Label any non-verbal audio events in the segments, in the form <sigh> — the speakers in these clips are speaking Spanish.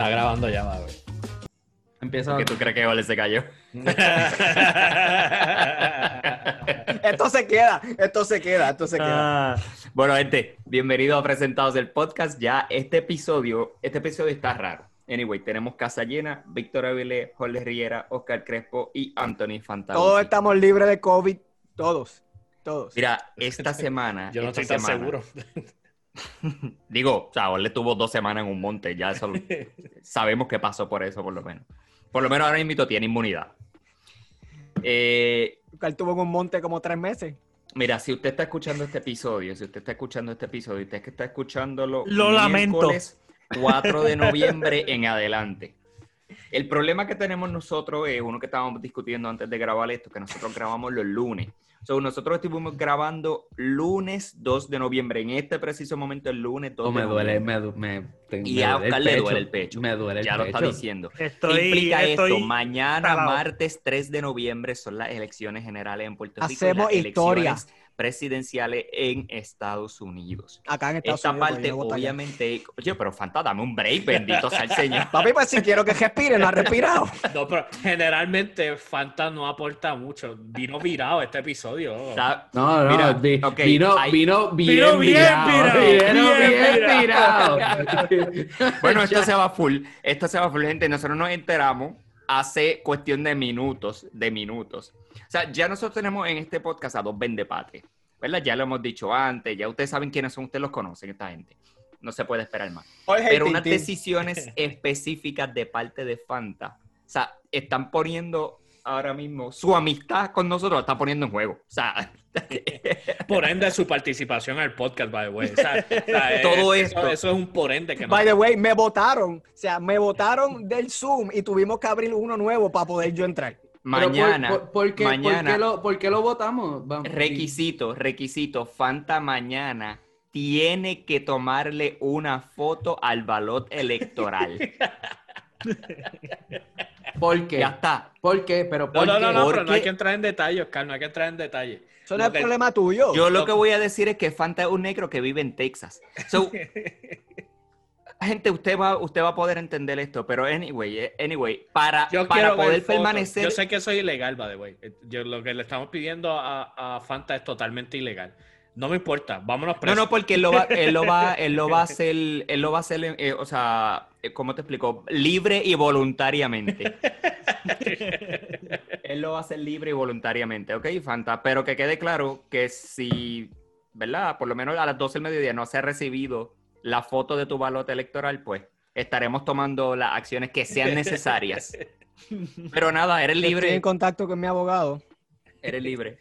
Está grabando ya, va, güey. Empieza. ¿Qué tú crees que Ole se cayó? <laughs> Esto se queda, esto se queda, esto se queda. Ah, bueno, gente, bienvenidos a Presentados del Podcast. Ya este episodio, este episodio está raro. Anyway, tenemos casa llena, Víctor Avilés, Jorge Riera, Oscar Crespo y Anthony Fantano. Todos estamos libres de COVID, todos, todos. Mira, esta semana... Yo no esta estoy tan semana- seguro. <laughs> <laughs> Digo, o sea, Ole tuvo dos semanas en un monte, ya eso lo- <laughs> sabemos que pasó por eso, por lo menos. Por lo menos ahora mismo tiene inmunidad. Eh, Él tuvo en un monte como tres meses. Mira, si usted está escuchando este episodio, si usted está escuchando este episodio, usted que está escuchándolo Lo lamento. miércoles 4 de noviembre en adelante. El problema que tenemos nosotros es uno que estábamos discutiendo antes de grabar esto, que nosotros grabamos los lunes. So, nosotros estuvimos grabando lunes 2 de noviembre, en este preciso momento el lunes 2 Oh, de me duele, me, du- me, Y me a Oscar le duele el pecho. Me duele el Ya lo está diciendo. Estoy, ¿Qué implica estoy esto? Mañana, martes 3 de noviembre, son las elecciones generales en Puerto Rico. Hacemos las historia. elecciones presidenciales en Estados Unidos. Acá en Estados Esta Unidos. parte, voto allá. obviamente. Oye, pero Fanta, dame un break, bendito sea el Señor. <laughs> Papi, pues si quiero que respire, no ha respirado. <laughs> No, pero generalmente Fanta no aporta mucho. Vino virado este episodio. No, no, Mira, vi- ok, vino, hay- vino bien Vino bien virado. Vino bien bien virado. virado. Bueno, esto se va full. Esto se va full, gente. Nosotros nos enteramos hace cuestión de minutos, de minutos. O sea, ya nosotros tenemos en este podcast a dos vendepatres, ¿verdad? Ya lo hemos dicho antes, ya ustedes saben quiénes son, ustedes los conocen, esta gente. No se puede esperar más. Pero unas <laughs> decisiones específicas de parte de Fanta, o sea, están poniendo ahora mismo su amistad con nosotros, la están poniendo en juego. O sea, Por ende, su participación al podcast, by the way. O sea, o sea, <laughs> Todo eso- esto. Eso es un por ende que no. By the way, me votaron. O sea, me votaron del Zoom y tuvimos que abrir uno nuevo para poder yo entrar. Por- mañana, por, por qué, mañana, ¿por qué lo, votamos? Requisito, requisito, Fanta mañana tiene que tomarle una foto al balot electoral. <laughs> ¿Por <laughs> qué? ya está. ¿Por qué? Pero No, ¿por no, no, no, pero no Porque- hay que entrar en detalle, Oscar, no hay que entrar en detalle. Eso no es que- problema tuyo. Yo lo que voy a decir es que Fanta es un negro que vive en Texas. So, <laughs> gente, usted va, usted va a poder entender esto, pero anyway, eh, anyway, para, Yo para quiero poder permanecer. Yo sé que eso es ilegal, by the way. Yo, lo que le estamos pidiendo a, a Fanta es totalmente ilegal. No me importa, vámonos No, presos. no, porque él lo va, él lo va, <laughs> él lo va a hacer, él lo va a hacer, eh, o sea, eh, ¿cómo te explico? Libre y voluntariamente. <laughs> él lo va a hacer libre y voluntariamente, ¿ok, Fanta? Pero que quede claro que si, ¿verdad? Por lo menos a las 12 del mediodía no se ha recibido la foto de tu balota electoral, pues estaremos tomando las acciones que sean necesarias. <laughs> Pero nada, eres Estoy en libre, contacto con mi abogado. eres libre.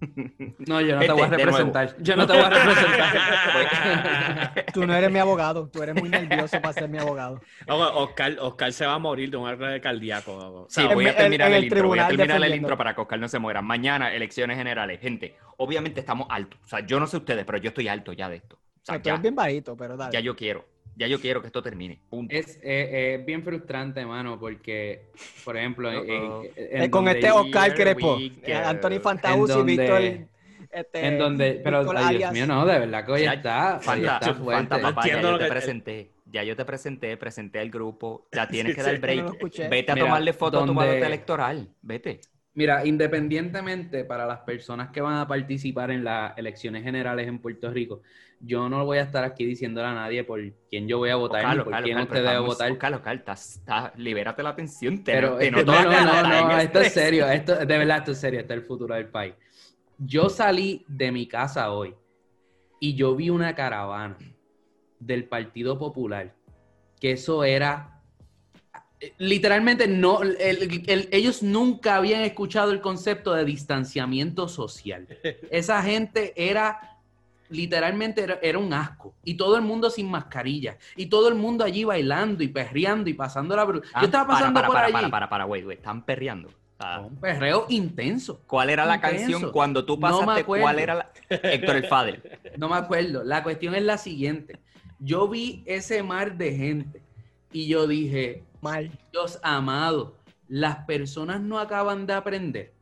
<laughs> No, yo no te voy a representar. Yo no te voy a representar. <laughs> Tú no eres mi abogado. Tú eres muy nervioso para ser mi abogado. Oscar, Oscar se va a morir de un ataque cardíaco. O Sí, voy a terminar el, el intro, voy a terminar el intro para que Oscar no se muera. Mañana, elecciones generales. Gente, obviamente estamos altos. O sea, yo no sé ustedes, pero yo estoy alto ya de esto. O sea, sea, tú ya, eres bien bajito, pero dale. ya yo quiero. Ya yo quiero que esto termine. Punto. Es eh, eh, bien frustrante, mano, porque, por ejemplo, en- en- Eh, con donde- este Oscar we eh. Anthony Fantauzzi, En donde- Víctor. Este, En donde, pero, Víctor ay, Dios mío, no, de verdad que hoy Ya, está, Fanta, está. Fanta, papá, ya yo te presenté. Ya yo te presenté, presenté al grupo. Ya <laughs> tienes Sí, que sí, dar break. no. Vete a Mira, tomarle foto a tu donde- balota electoral. Vete. Mira, independientemente para las personas que van a participar en las elecciones generales en Puerto Rico, yo no voy a estar aquí diciéndole a nadie por quién yo voy a votar ni por quién usted debe votar. Estás- estás- libérate la tensión. Te, Pero te no, no, no, esto es serio, esto, de verdad esto es serio, este es el futuro del país. Yo salí de mi casa hoy y yo vi una caravana del Partido Popular, que eso era literalmente no, el- el- ellos nunca habían escuchado el concepto de distanciamiento social. <laughs> Esa gente era literalmente era, era un asco y todo el mundo sin mascarilla y todo el mundo allí bailando y perreando y pasando la bru- Ah, Yo estaba para, pasando para, por para, allí. Para, para, para, güey, güey. Están perreando. Ah, Un perreo intenso. ¿Cuál era la canción cuando tú No me pasaste? acuerdo. ¿Cuál era la... Héctor el Fader. <laughs> No me acuerdo. La cuestión es la siguiente. Yo vi ese mar de gente y yo dije, Mal. Dios amado, las personas no acaban de aprender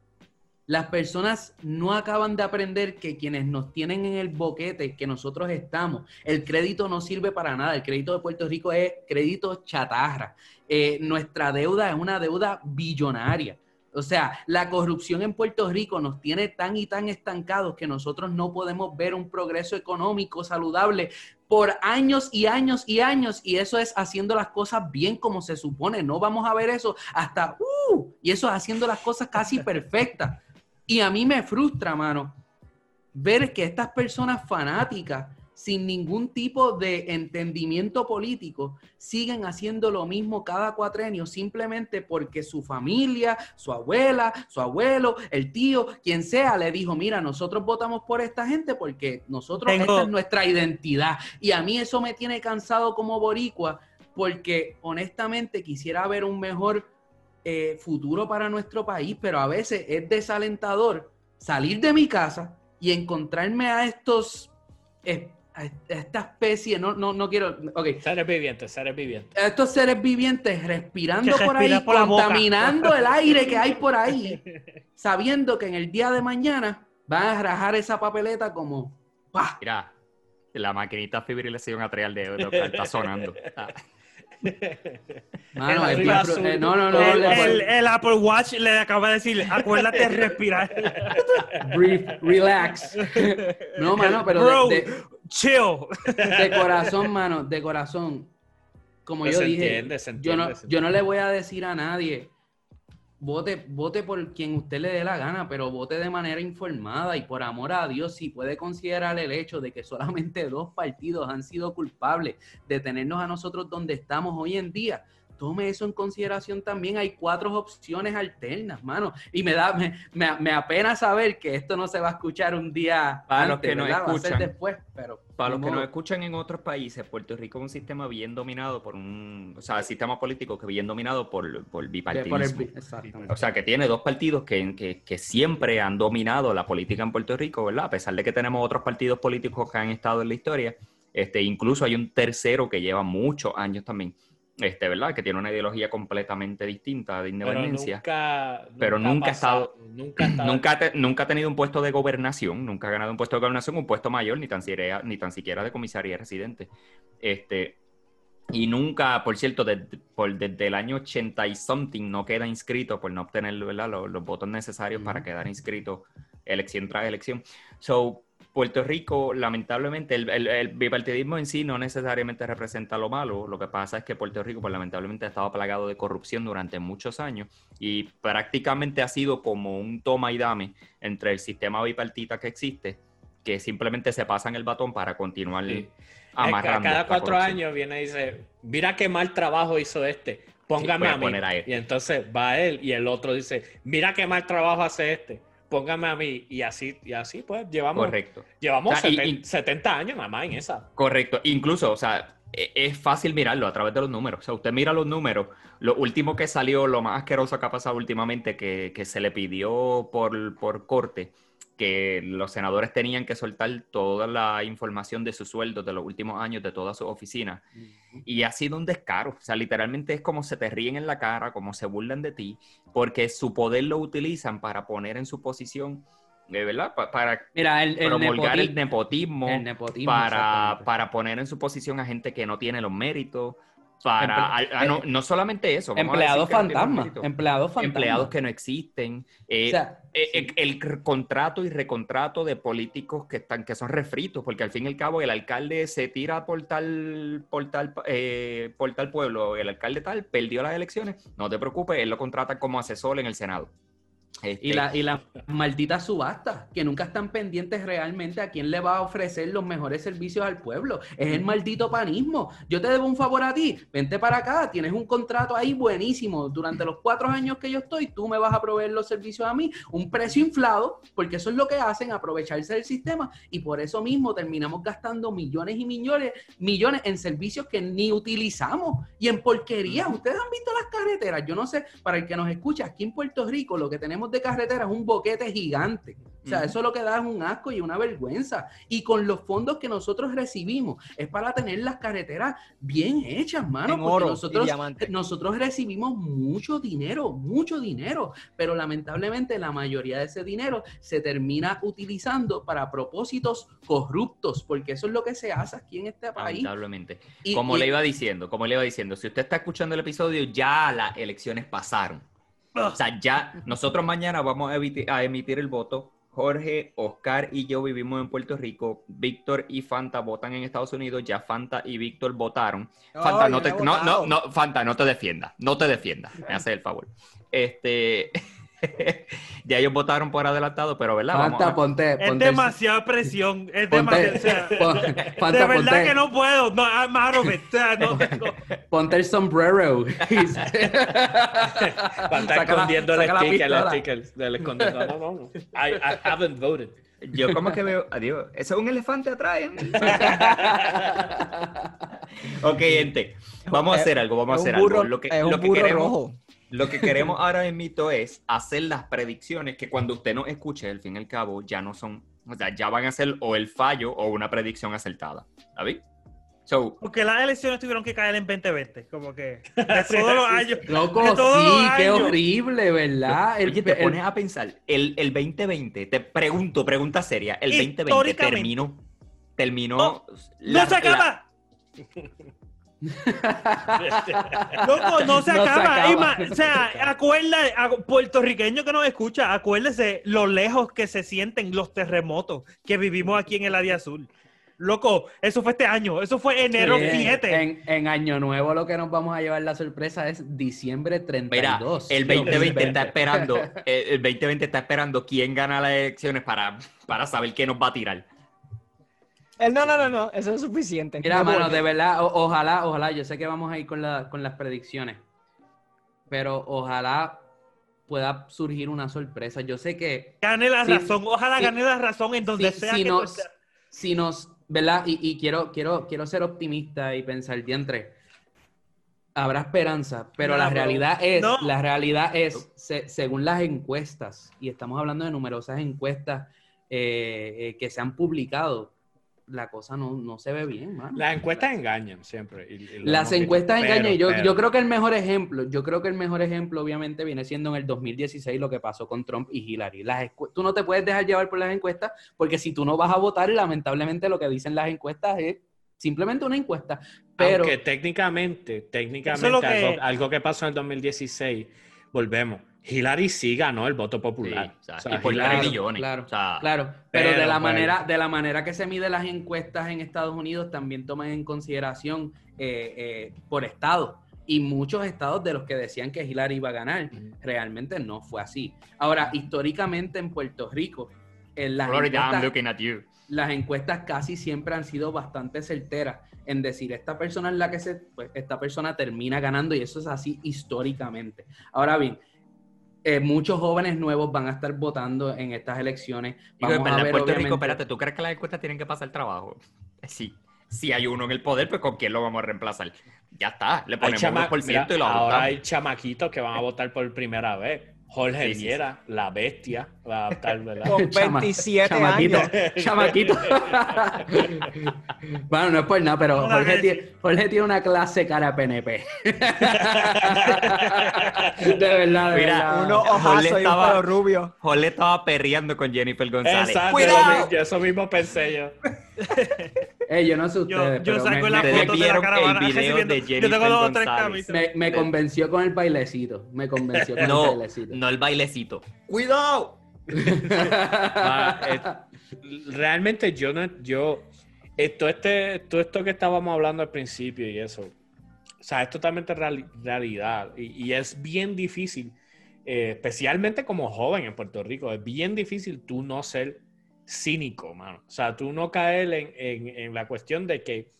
Las personas no acaban de aprender que quienes nos tienen en el boquete que nosotros estamos, el crédito no sirve para nada. El crédito de Puerto Rico es crédito chatarra. Eh, nuestra deuda es una deuda billonaria. O sea, la corrupción en Puerto Rico nos tiene tan y tan estancados que nosotros no podemos ver un progreso económico saludable por años y años y años. Y eso es haciendo las cosas bien como se supone. No vamos a ver eso hasta, uh, y eso es haciendo las cosas casi <laughs> perfectas. Y a mí me frustra, mano, ver que estas personas fanáticas sin ningún tipo de entendimiento político, siguen haciendo lo mismo cada cuatrenio simplemente porque su familia, su abuela, su abuelo, el tío, quien sea, le dijo, mira, nosotros votamos por esta gente porque nosotros, esta es nuestra identidad. Y a mí eso me tiene cansado como boricua porque honestamente quisiera ver un mejor eh, futuro para nuestro país, pero a veces es desalentador salir de mi casa y encontrarme a estos esta especie, no, no, no quiero. Okay. Seres vivientes, seres vivientes. Estos seres vivientes respirando por ahí, contaminando el aire que hay por ahí, <laughs> sabiendo que en el día de mañana van a rajar esa papeleta como. ¡pah! Mira, la maquinita fibrilación atrial de lo que está sonando. <laughs> <laughs> Mano, el, eh, no, no, no, el, el, Apple Watch le acaba de decir, acuérdate de respirar. <laughs> Breathe, relax. No, mano, pero de, chill. De corazón, mano, de corazón. Como yo dije, yo, no, yo no le voy a decir a nadie, vote, vote por quien usted le dé la gana, pero vote de manera informada y por amor a Dios, si puede considerar el hecho de que <laughs> solamente dos partidos han sido culpables de tenernos a nosotros donde estamos hoy en día, tome eso en consideración también. Hay cuatro opciones alternas, mano. Y me da, me, me, apena saber que esto no se va a escuchar un día para los que no escuchan después, pero para los que nos escuchan en otros países, Puerto Rico es un sistema bien dominado por un, o sea, sistema político que bien dominado por, por bipartidismo. o sea, que tiene dos partidos que, que, que, siempre han dominado la política en Puerto Rico, ¿verdad? A pesar de que tenemos otros partidos políticos que han estado en la historia, este, incluso hay un tercero que lleva muchos años también este, ¿verdad? Que tiene una ideología completamente distinta de independencia. Pero nunca, ha estado, nunca, nunca, ha tenido un puesto de gobernación, nunca ha ganado un puesto de gobernación, un puesto mayor, ni tan siquiera, ni tan siquiera de comisaría residente. Este, y nunca, por cierto, por, desde el año 80 y something no queda inscrito por no obtener Los, los, votos necesarios para quedar inscrito elección tras elección. So, Puerto Rico, lamentablemente, el, bipartidismo en sí no necesariamente representa lo malo. Lo que pasa es que Puerto Rico, pues, lamentablemente, ha estado plagado de corrupción durante muchos años y prácticamente ha sido como un toma y dame entre el sistema bipartita que existe, que simplemente se pasan el batón para continuar amarrando. Cada cuatro años viene y dice: Mira qué mal trabajo hizo este, póngame a mí. Y entonces va él y el otro dice: Mira qué mal trabajo hace este póngame a mí y así, y así pues llevamos, Correcto. llevamos 70, años nada más en esa. Correcto, incluso, o sea, e, es fácil mirarlo a través de los números. O sea, usted mira los números, lo último que salió, lo más asqueroso que ha pasado últimamente, que, que se le pidió por, por corte, que los senadores tenían que soltar toda la información de sus sueldos de los últimos años de todas sus oficinas. Y ha sido un descaro. O sea, literalmente es como se te ríen en la cara, como se burlan de ti, porque su poder lo utilizan para poner en su posición, eh, ¿verdad? para Mira, el, promulgar el nepotismo, para, para poner en su posición a gente que no tiene los méritos para ah, no, no, solamente eso. Empleados fantasmas. Empleados fantasmas. Empleados que no existen. Eh, eh, el, contrato y recontrato de políticos que están, que son refritos, porque al fin y al cabo el alcalde se tira por tal, por tal, eh, por tal pueblo, el alcalde tal, perdió las elecciones. No te preocupes, él lo contrata como asesor en el Senado. Y, la, y las malditas subastas, que nunca están pendientes realmente a quién le va a ofrecer los mejores servicios al pueblo. Es el maldito panismo. Yo te debo un favor a ti, vente para acá, tienes un contrato ahí buenísimo. Durante los cuatro años que yo estoy, tú me vas a proveer los servicios a mí, un precio inflado, porque eso es lo que hacen, aprovecharse del sistema. Y por eso mismo terminamos gastando millones y millones, millones en servicios que ni utilizamos y en porquería. Ustedes han visto las carreteras. Yo no sé, para el que nos escucha, aquí en Puerto Rico, lo que tenemos de carretera es un boquete gigante. O sea, eso lo que da es un asco y una vergüenza. Y con los fondos que nosotros recibimos, es para tener las carreteras bien hechas, mano. porque nosotros, nosotros recibimos mucho dinero, mucho dinero. Pero lamentablemente la mayoría de ese dinero se termina utilizando para propósitos corruptos, porque eso es lo que se hace aquí en este país. Lamentablemente. como le iba diciendo, como le iba diciendo, si usted está escuchando el episodio, ya las elecciones pasaron. O sea, ya nosotros mañana vamos a emitir el voto Jorge, Oscar y yo vivimos en Puerto Rico. Víctor y Fanta votan en Estados Unidos. Ya Fanta y Víctor votaron. Fanta, no te, no, no, no, Fanta, no te defienda. No te defienda. Me hace el favor. Este. <laughs> ya ellos votaron por adelantado, pero ¿verdad? Fanta, ponte, Es demasiada presión. Es demasiado. <laughs> de verdad que no puedo. No, I'm out of it. no <laughs> Ponte el sombrero. Fanta escondiendo el sticker, el sticker del escondido. No, no, no. I, I haven't voted. Yo como que veo, adiós, eso es un elefante atrás. ¿eh? ok, gente, vamos a hacer algo, vamos a hacer algo. Lo que, lo que queremos, rojo. Lo que queremos <laughs> ahora en mito es hacer las predicciones que cuando usted nos escuche, al fin y al cabo, ya no son, o sea, ya van a ser o el fallo o una predicción acertada. ¿David? So, Porque las elecciones tuvieron que caer en 2020, como que <laughs> de todos los años. Loco, sí, qué horrible, ¿verdad? El, Oye, te pones a pensar, el, el, 2020, te pregunto, pregunta seria, el 2020 terminó, terminó... ¡No, ¡no se acaba! <laughs> Loco, no se acaba. <laughs> o sea, acuerda, puertorriqueño que nos escucha, acuérdese lo lejos que se sienten los terremotos que vivimos aquí en el área azul. Loco, eso fue este año, eso fue enero 7. En, Año Nuevo lo que nos vamos a llevar la sorpresa es diciembre 32. Mira, el 2020 está esperando, <laughs> el 2020 está esperando quién gana las elecciones para, para saber qué nos va a tirar. El no, no, no, no, eso es suficiente. Mira, mano, de verdad, ojalá, ojalá, yo sé que vamos a ir con, con las predicciones, pero ojalá pueda surgir una sorpresa. Yo sé que... Gane la razón, ojalá gane la razón en donde sea si nos, Si nos, ¿verdad? Y, quiero, quiero, quiero ser optimista y pensar, diantre, habrá esperanza, pero la realidad es, la realidad es, según las encuestas, y estamos hablando de numerosas encuestas eh, eh, que se han publicado, la cosa no, no se ve bien, Las encuestas engañan siempre. Las encuestas engañan. Yo, yo creo que el mejor ejemplo, yo creo que el mejor ejemplo, obviamente, viene siendo en el 2016 lo que pasó con Trump y Hillary. Las tú no te puedes dejar llevar por las encuestas, porque si tú no vas a votar, lamentablemente lo que dicen las encuestas es simplemente una encuesta. Pero Aunque técnicamente, técnicamente, algo, algo que pasó en el 2016, volvemos Hillary sí ganó el voto popular. y por millones. Claro, claro. Pero, de la manera, de la manera que se miden las encuestas en Estados Unidos, también toman en consideración eh, eh, por estado. Y muchos estados de los que decían que Hillary iba a ganar, realmente no fue así. Ahora, históricamente en Puerto Rico, en las, encuestas, las encuestas casi siempre han sido bastante certeras en decir esta persona es la que se, pues, esta persona termina ganando y eso es así históricamente. Ahora bien, eh, muchos jóvenes nuevos van a estar votando en estas elecciones. Vamos a ver, Puerto Rico, espérate, ¿tú crees que las encuestas tienen que pasar trabajo? Sí. Si hay uno en el poder, pues ¿con quién lo vamos a reemplazar? Ya está, le ponemos un por ciento y lo Ahora hay chamaquitos que van a votar por primera vez. Jorge sí, la bestia, va a estar, ¿verdad? Con <laughs> 27 chamaquito, años. <laughs> Chamaquito. <laughs> bueno, no es por nada, pero Jorge tiene, Jorge tiene, una clase cara PNP. de verdad, de Mira, verdad. Uno ojazo y un rubio. Jorge estaba perreando con Jennifer González. Exacto, ¡Cuidado! eso mismo pensé yo. Eh, yo no sé ustedes, yo, yo saco la foto de la caravana. El video de Jennifer yo tengo dos o tres camisas. Me, me, convenció con el bailecito. Me convenció con no, el bailecito. No el bailecito. ¡Cuidado! <laughs> Ah, realmente yo no, yo, esto, este, todo esto que estábamos hablando al principio y eso, o sea, es totalmente realidad y, es bien difícil, eh, especialmente como joven en Puerto Rico, es bien difícil tú no ser cínico, mano. O sea, tú no caer en, la cuestión de que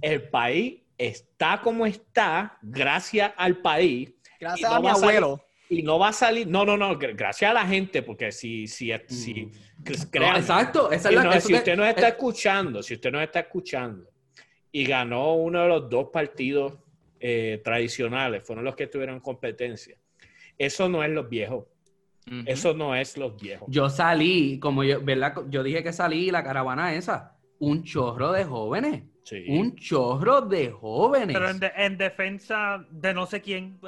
el país está como está gracias al país. Gracias a mi abuelo. y no va a salir, no, no, no, gracias a la gente, porque si, si, si mm. exacto, esa es la, si usted no está escuchando, si usted no está escuchando y ganó uno de los dos partidos eh, tradicionales, fueron los que tuvieron competencia, eso no es los viejos. Eso no es los viejos. Yo salí, como yo, ¿verdad? Yo dije que salí la caravana esa, un chorro de jóvenes. Un chorro de jóvenes. Pero en, defensa de no sé quién.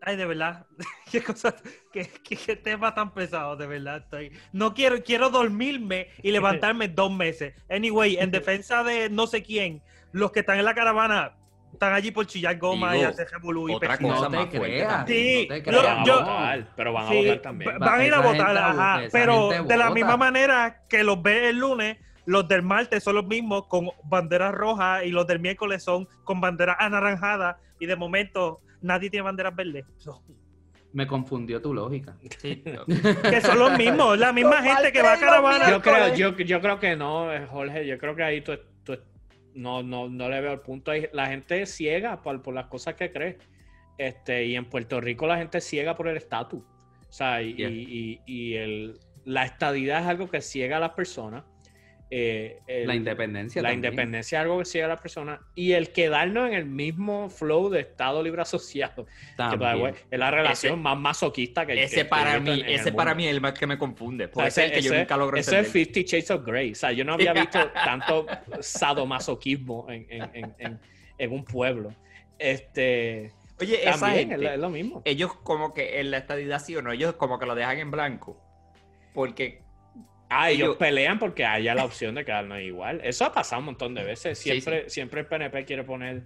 Ay, de verdad. <laughs> qué cosa, qué, qué, tema tan pesado, de verdad. Estoy. No quiero, quiero dormirme y levantarme dos meses. Anyway, en <laughs> defensa de no sé quién, los que están en la caravana están allí por chillar goma y hacer revolú y otra cosa no te creas, sí, no te creas. Van a votar, pero van a votar también. Van a ir a votar, ajá, pero de la misma manera que los ve el lunes, los del martes son los mismos con banderas rojas y los del miércoles son con banderas anaranjadas y de momento nadie tiene banderas verdes. Me confundió tu lógica. <laughs> que son los mismos, la misma gente que va a caravana. Yo creo, yo, yo creo que no, Jorge. Yo creo que ahí tú, no, no, no le veo el punto. La gente es ciega por, por, las cosas que cree. Este, y en Puerto Rico la gente es ciega por el estatus. O sea, y, y, y el, la estadidad es algo que ciega a las personas. Eh, la independencia. La independencia es algo que sigue a la persona. Y el quedarnos en el mismo flow de Estado Libre Asociado. Que, es la relación más masoquista que Ese para mí, ese para mí es el más que me confunde. ese, que yo nunca logro Ese es Fifty Shades of Grey. O sea, yo no había <laughs> visto tanto sadomasoquismo en, en, en, en, un pueblo. Este. Oye, también es, lo mismo. Ellos como que en la estadidad sí o no, ellos como que lo dejan en blanco. Porque Ah, ellos pelean porque haya la opción de quedarnos igual. Eso ha pasado un montón de veces. Siempre, siempre el PNP quiere poner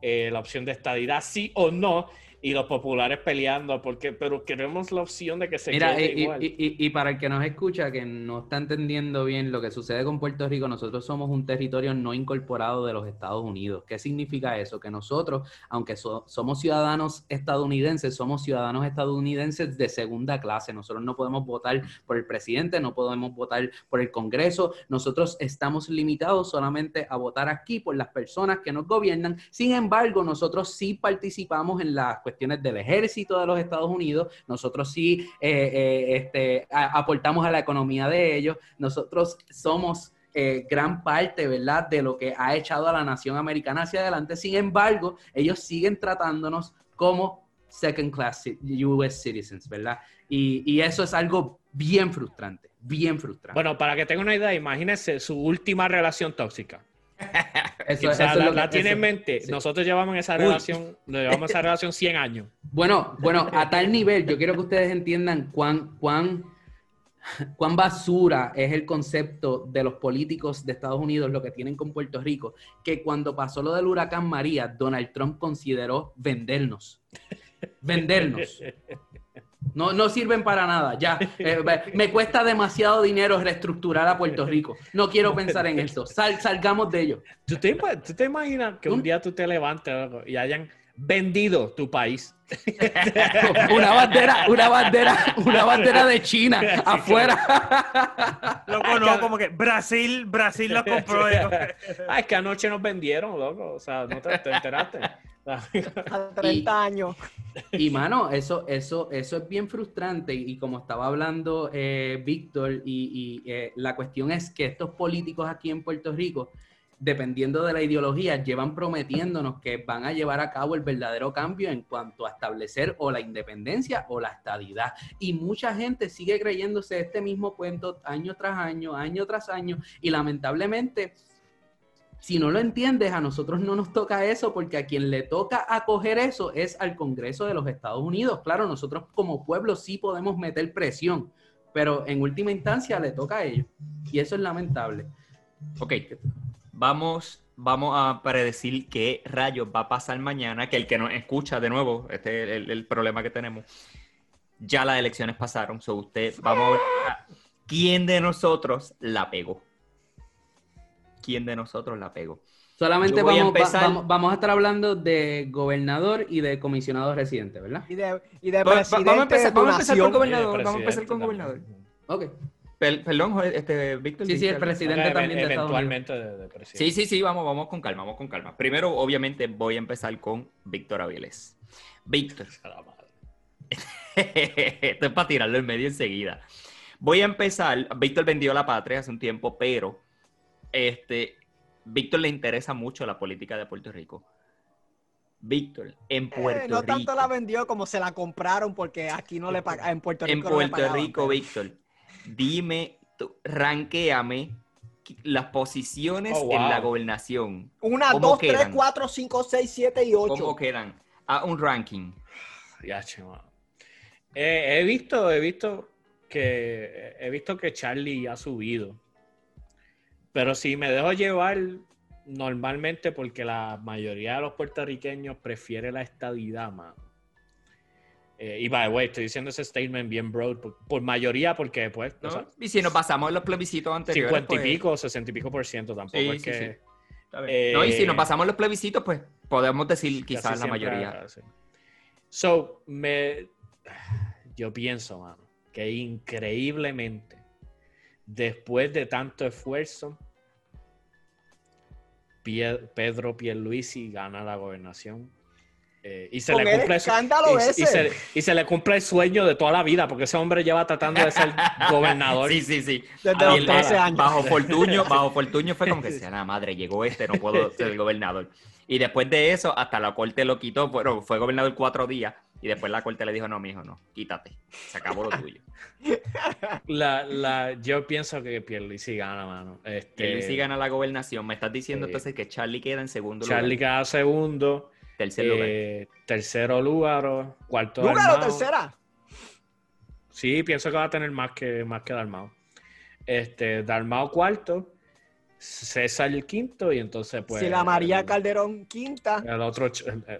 eh, la opción de estadidad, sí o no, y los populares peleando, porque, pero queremos la opción de que se Mira, y, igual. Y, y, para el que nos escucha, que no está entendiendo bien lo que sucede con Puerto Rico, nosotros somos un territorio no incorporado de los Estados Unidos. ¿Qué significa eso? Que nosotros, aunque somos ciudadanos estadounidenses, somos ciudadanos estadounidenses de segunda clase. Nosotros no podemos votar por el presidente, no podemos votar por el Congreso. Nosotros estamos limitados solamente a votar aquí por las personas que nos gobiernan. Sin embargo, nosotros sí participamos en las cuestiones cuestiones del ejército de los Estados Unidos, nosotros sí eh, eh, este, aportamos a la economía de ellos, nosotros somos eh, gran parte, ¿verdad?, de lo que ha echado a la nación americana hacia adelante. Sin embargo, ellos siguen tratándonos como second class US citizens, ¿verdad? Y, y eso es algo bien frustrante, bien frustrante. Bueno, para que tenga una idea, imagínense su última relación tóxica la, tiene en mente. Nosotros llevamos esa relación, llevamos esa relación 100 años. <laughs> Bueno, bueno, a tal nivel, yo quiero que ustedes entiendan cuán, cuán, cuán basura es el concepto de los políticos de Estados Unidos, lo que tienen con Puerto Rico, que cuando pasó lo del huracán María, Donald Trump consideró vendernos. <laughs> Vendernos. No, no sirven para nada, ya. <laughs> Eh, me cuesta demasiado dinero reestructurar a Puerto Rico. No quiero pensar en esto. salgamos de ello. ¿Tú te, ¿Tú te imaginas que un día tú te levantes y hayan vendido tu país? <laughs> una bandera, una bandera, una bandera de China afuera. Loco, no, como que Brasil, Brasil la compró. ah, es que anoche nos vendieron, loco. O sea, no te, te enteraste. A <laughs> 30 años. Y mano, eso, eso, eso es bien frustrante. Y como estaba hablando eh, Víctor, y, eh, la cuestión es que estos políticos aquí en Puerto Rico, dependiendo de la ideología, llevan prometiéndonos que van a llevar a cabo el verdadero cambio en cuanto a establecer o la independencia o la estadidad. Y mucha gente sigue creyéndose este mismo cuento año tras año, año tras año, y lamentablemente si no lo entiendes, a nosotros no nos toca eso porque a quien le toca acoger eso es al Congreso de los Estados Unidos. Claro, nosotros como pueblo sí podemos meter presión, pero en última instancia le toca a ellos. Y eso es lamentable. Ok, vamos, vamos a predecir qué rayos va a pasar mañana, que el que nos escucha de nuevo, este es el, problema que tenemos. Ya las elecciones pasaron, so usted, vamos a ver quién de nosotros la pegó quién de nosotros la pegó. Solamente vamos, a empezar... vamos, a estar hablando de gobernador y de comisionado residente, ¿verdad? Y de, y de presidente vamos, a empezar, vamos a empezar con gobernador. Vamos a empezar con gobernador. Ok. perdón, este, Víctor. Sí, sí, el presidente también de Eventualmente de, presidente. Sí, sí, sí, vamos, vamos con calma, vamos con calma. Primero, obviamente, voy a empezar con Víctor Aviles. Víctor. <laughs> Esto es para tirarlo en medio enseguida. Voy a empezar. Víctor vendió la patria hace un tiempo, pero este, Víctor le interesa mucho la política de Puerto Rico. Víctor, en Puerto Rico. no tanto la vendió como se la compraron porque aquí no le pagan. En Puerto Rico. En Puerto Rico, Víctor, dime, ranqueame las posiciones oh, en la gobernación. Una, dos, tres, cuatro, cinco, seis, siete y ocho. ¿Cómo quedan? A un ranking. Ya, he visto, he visto que he visto que Charlie ha subido. Pero si me dejo llevar normalmente porque la mayoría de los puertorriqueños prefiere la estadidad, más. Eh, y by the way, estoy diciendo ese statement bien broad, por, mayoría, porque pues. y si nos pasamos en los plebiscitos anteriores. 50 y pues, pico, 60 y pico por ciento tampoco. es que, no, y si nos pasamos en los plebiscitos, pues podemos decir quizás la mayoría. So, me. Yo pienso, mano, que increíblemente, después de tanto esfuerzo, Pedro Pierluisi gana la gobernación. Eh, y, se le cumple y, se, le cumple el sueño de toda la vida, porque ese hombre lleva tratando de ser <laughs> gobernador. Sí, sí, sí. Desde los 13 años. Bajo Fortuño, <laughs> bajo Fortuño fue como que sea la madre, llegó este, no puedo <laughs> ser el gobernador. Y después de eso, hasta la corte lo quitó, pero fue gobernador cuatro días. Y después la corte le dijo, no, mijo, no, quítate. Se acabó lo tuyo. <laughs> La, la, yo pienso que Pierluisi gana, mano. Este... Pierluisi gana la gobernación. Me estás diciendo entonces que Charlie queda en segundo lugar. Charlie queda segundo. Tercer lugar. Eh, tercero lugar. Cuarto ¿Lugar o tercera? Sí, pienso que va a tener más que, más que Dalmao. Este, Dalmao cuarto. César el quinto y entonces pues... Si la María Calderón quinta. El otro,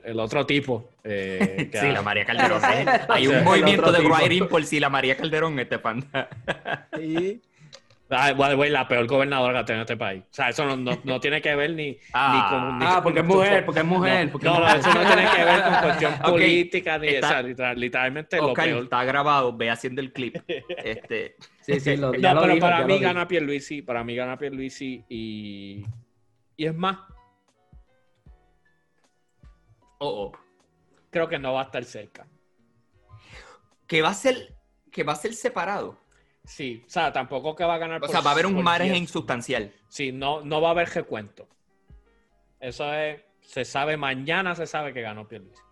el, otro tipo. Eh, <laughs> sí, la María Calderón. <laughs> Hay un movimiento de writing por si la María Calderón, este panda. sí. Ah, la peor gobernadora que ha tenido este país. O sea, eso no, no, no tiene que ver ni, <laughs> ah, ni con. ah, porque es mujer, porque es mujer. No, no, eso no tiene que ver con cuestión <laughs> política ni esa. Literalmente lo peor. Está grabado, ve haciendo el clip. <laughs> Este. Sí, sí, lo, no, pero para mí gana Pierluisi, para mí gana Pierluisi y, y es más. Oh, oh. Creo que no va a estar cerca. Que va a ser, que va a ser separado. Sí, o sea, tampoco que va a ganar. O sea, va a haber un margen insustancial. Sí, no, no va a haber recuento. Eso es, se sabe, mañana se sabe que ganó Pierluisi.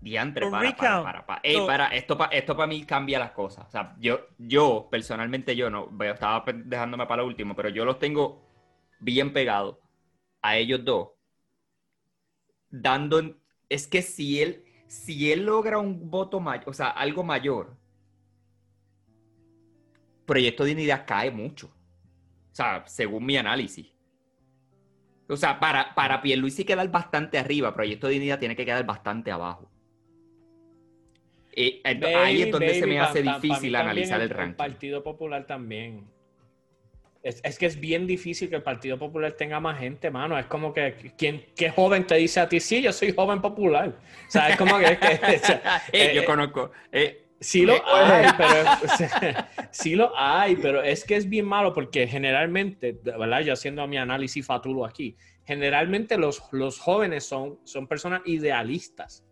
Diantre, para, para, para, para. esto, para, esto para mí cambia las cosas. O sea, yo, yo, personalmente yo no, estaba dejándome para lo último, pero yo los tengo bien pegados a ellos dos. Dando, es que si él, si él logra un voto mayor, o sea, algo mayor, Proyecto Dignidad cae mucho. O sea, según mi análisis. O sea, para, para Pierluisi quedar bastante arriba, Proyecto Dignidad tiene que quedar bastante abajo. Eh, ahí es donde se me hace difícil analizar el, ranking. El Partido Popular también. Es, que es bien difícil que el Partido Popular tenga más gente, mano. Es como que, ¿quién, ¿qué joven te dice a ti? Sí, yo soy joven popular. O sea, es como que... <laughs> <laughs> Eh, yo eh, conozco. Sí lo hay, pero... <laughs> sí lo hay, pero es que es bien malo porque generalmente, ¿verdad? Yo haciendo mi análisis fatulo aquí, generalmente los, los jóvenes son, son personas idealistas.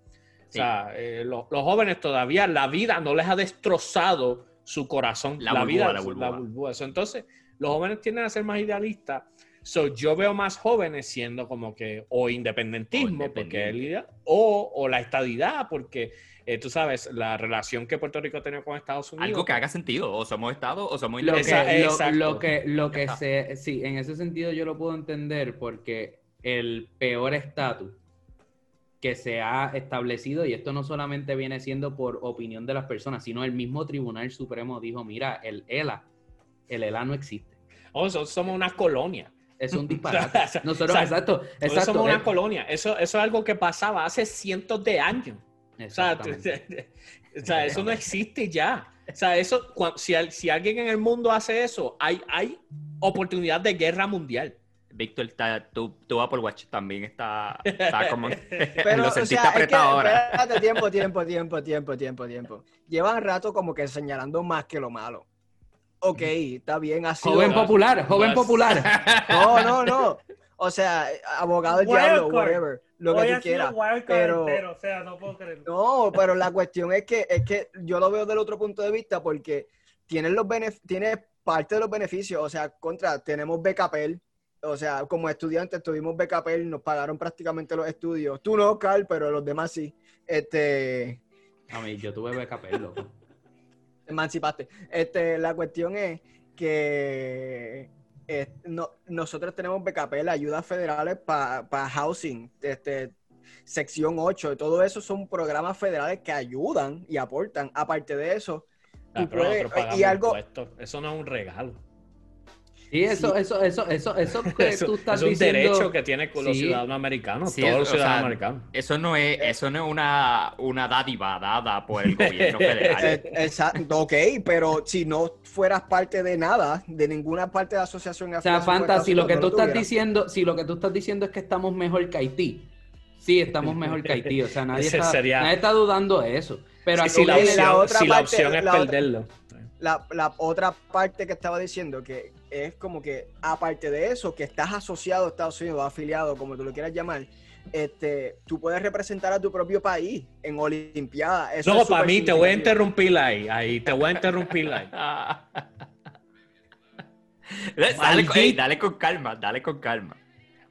O sea, eh, los jóvenes todavía la vida no les ha destrozado su corazón. La, vida, la burbuja. entonces, los jóvenes tienden a ser más idealistas. So, yo veo más jóvenes siendo como que o independentismo, porque o, o la estadidad, porque eh, tú sabes, la relación que Puerto Rico ha tenido con Estados Unidos. Algo que haga sentido, o somos Estado o somos lo que, lo, que, lo que se, sí, en ese sentido yo lo puedo entender porque el peor estatus que se ha establecido, y esto no solamente viene siendo por opinión de las personas, sino el mismo Tribunal Supremo dijo, mira, el ELA, el ELA no existe. Oh, somos una colonia. Es un <laughs> disparate. Nosotros, exacto, exacto. Somos una colonia. Eso, eso es algo que pasaba hace cientos de años. O sea, o sea, <laughs> eso no existe ya. O sea, eso, si, si, alguien en el mundo hace eso, hay, hay oportunidad de guerra mundial. Víctor, está, tu, tu, Apple Watch también está, está como... <laughs> <laughs> Pero, lo sentiste o sea, apretado ahora. Espérate, tiempo, tiempo, tiempo, tiempo, tiempo, tiempo. Llevan rato como que señalando más que lo malo. Ok, está bien así. Joven popular, joven popular. No, no, no. O sea, abogado del diablo, whatever lo que tú quieras. Pero, o sea, no puedo creerlo. No, pero la cuestión es que, es que yo lo veo del otro punto de vista porque tiene los tiene parte de los beneficios, o sea, contra, tenemos BKPL, o sea, como estudiantes tuvimos BKPL, nos pagaron prácticamente los estudios. Tú no, Carl, pero los demás sí. Este... A mí, yo tuve BKPL, loco. Emancipaste. Este, la cuestión es que eh, nosotros tenemos BKPL, ayudas federales para housing, este, sección 8, todo eso son programas federales que ayudan y aportan. Aparte de eso, ah, y algo... Eso no es un regalo. Sí, eso, eso, eso, eso, <laughs> eso que tú estás es un derecho que tienen los ciudadanos americanos, todos los ciudadanos americanos. Eso no es, eso no es una, una dádiva dada por el <laughs> gobierno federal. Eh, exacto, ok, pero si no fueras parte de nada, de ninguna parte de la asociación O sea, Fanta, si lo que tú estás diciendo, si lo que tú estás diciendo es que estamos mejor que Haití, sí, estamos mejor que Haití. O sea, <laughs> nadie, está, nadie está dudando de eso. Pero si, la opción, si la opción es perderlo. La, la, otra parte que estaba diciendo, que es como que, aparte de eso, que estás asociado a Estados Unidos, afiliado, como tú lo quieras llamar, este, tú puedes representar a tu propio país en Olimpiadas. no, para mí, te voy a interrumpir ahí, ahí, te voy a interrumpir ahí. <laughs> dale, dale con calma, dale con calma.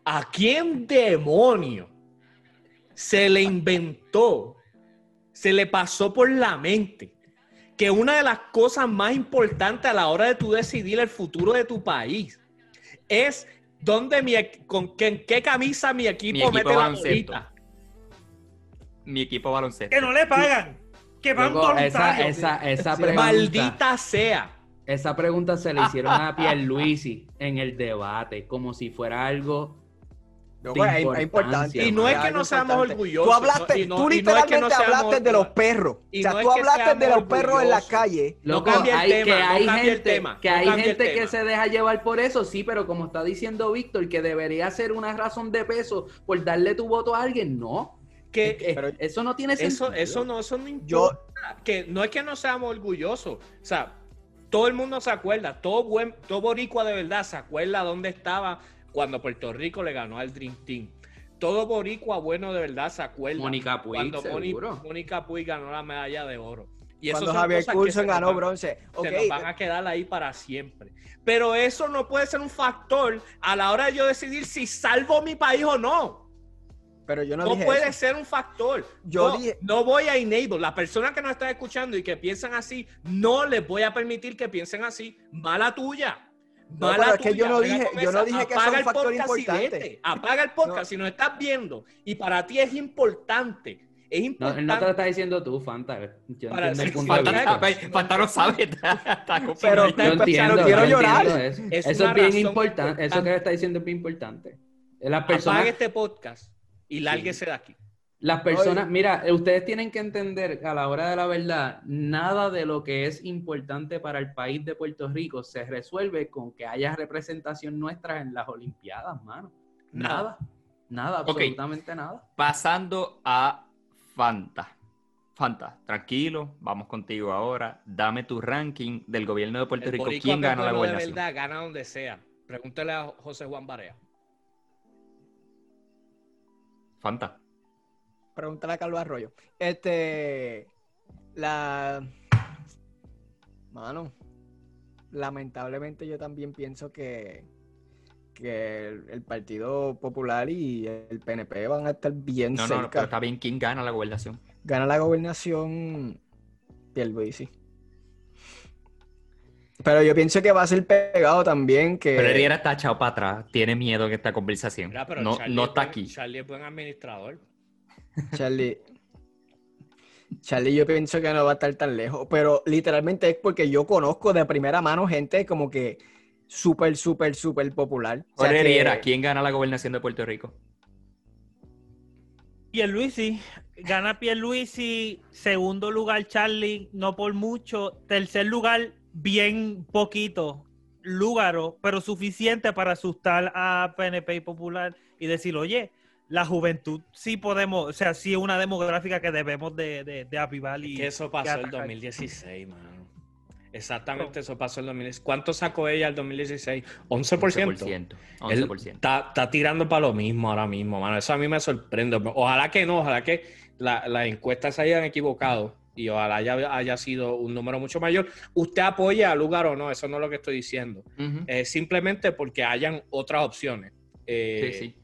¿A quién demonio se le inventó, se le pasó por la mente que una de las cosas más importantes a la hora de tú decidir el futuro de tu país es dónde mi, con qué, qué camisa mi equipo, mete la bolita. Mi equipo baloncesto. Que no le pagan. Que van esa, esa, esa pregunta, Maldita sea. Esa pregunta se le hicieron a Pierluisi en el debate, como si fuera algo es, importante. Y no es que no seamos orgullosos. Tú, hablaste, tú literalmente hablaste de los perros. o sea, tú hablaste de los perros en la calle. no cambia el tema. Que hay gente, que, hay gente que se deja llevar por eso, sí, pero como está diciendo Víctor, que debería ser una razón de peso por darle tu voto a alguien, no. Que, eso no tiene sentido. Eso, no, eso no importa. que no es que no seamos orgullosos. O sea, todo el mundo se acuerda, todo buen, todo boricua de verdad se acuerda dónde estaba cuando Puerto Rico le ganó al Dream Team. Todo boricua bueno de verdad se acuerda. Mónica Puig, cuando Mónica Puig ganó la medalla de oro. Y cuando Javier Coulson ganó bronce. Se nos van a quedar ahí para siempre. Pero eso no puede ser un factor a la hora de yo decidir si salvo mi país o no. Pero yo no, no puede ser un factor. Yo no, no voy a enable. Las personas que nos están escuchando y que piensan así, no les voy a permitir que piensen así. Mala tuya. No, pero es que yo no dije, yo no dije que es un factor importante. Apaga el podcast si nos estás viendo y para ti es importante. Es importante. No, no te lo estás diciendo tú, Fanta. Yo para, entiendo el punto Fanta, de vista. Fanta no sabe. <laughs> pero yo entiendo, quiero llorar. Eso es, eso es bien importante. Eso que está diciendo es bien importante. Las personas... Apaga este podcast y lárguese de aquí. Las personas, mira, ustedes tienen que entender que a la hora de la verdad, nada de lo que es importante para el país de Puerto Rico se resuelve con que haya representación nuestra en las Olimpiadas, mano. Nada, nada, absolutamente nada. Pasando a Fanta. Fanta, tranquilo, vamos contigo ahora. Dame tu ranking del gobierno de Puerto Rico. ¿Quién gana la gobernación? De verdad, gana donde sea. Pregúntale a José Juan Barea. Fanta. Pregúntale a Carlos Arroyo. Este. La. Mano. Lamentablemente yo también pienso que. Que el, Partido Popular y el PNP van a estar bien no, cerca. No, pero está bien. ¿Quién gana la gobernación? Gana la gobernación. sí. Pero yo pienso que va a ser pegado también que... Pero Herrera está echado para atrás. Tiene miedo en esta conversación. no, no está aquí. Charlie es buen administrador. Charlie. Charlie, yo pienso que no va a estar tan lejos, pero literalmente es porque yo conozco de primera mano gente como que súper, súper, súper popular. O sea ¿quién gana la gobernación de Puerto Rico? Pierluisi, gana Pierluisi, segundo lugar Charlie, no por mucho, tercer lugar bien poquito, Lúgaro, pero suficiente para asustar a PNP y Popular y decir, oye, la juventud sí podemos, o sea, sí es una demográfica que debemos de, de, de avivar y... Que eso pasó en el 2016, mano. Exactamente, eso pasó en el 2016. ¿Cuánto sacó ella el 2016? 11%. 11%. está, está, tirando para lo mismo ahora mismo, mano. Eso a mí me sorprende. Ojalá que no, ojalá que las encuestas se hayan equivocado y ojalá haya, sido un número mucho mayor. Usted apoya al lugar o no, eso no es lo que estoy diciendo. simplemente porque hayan otras opciones. Eh, sí, sí.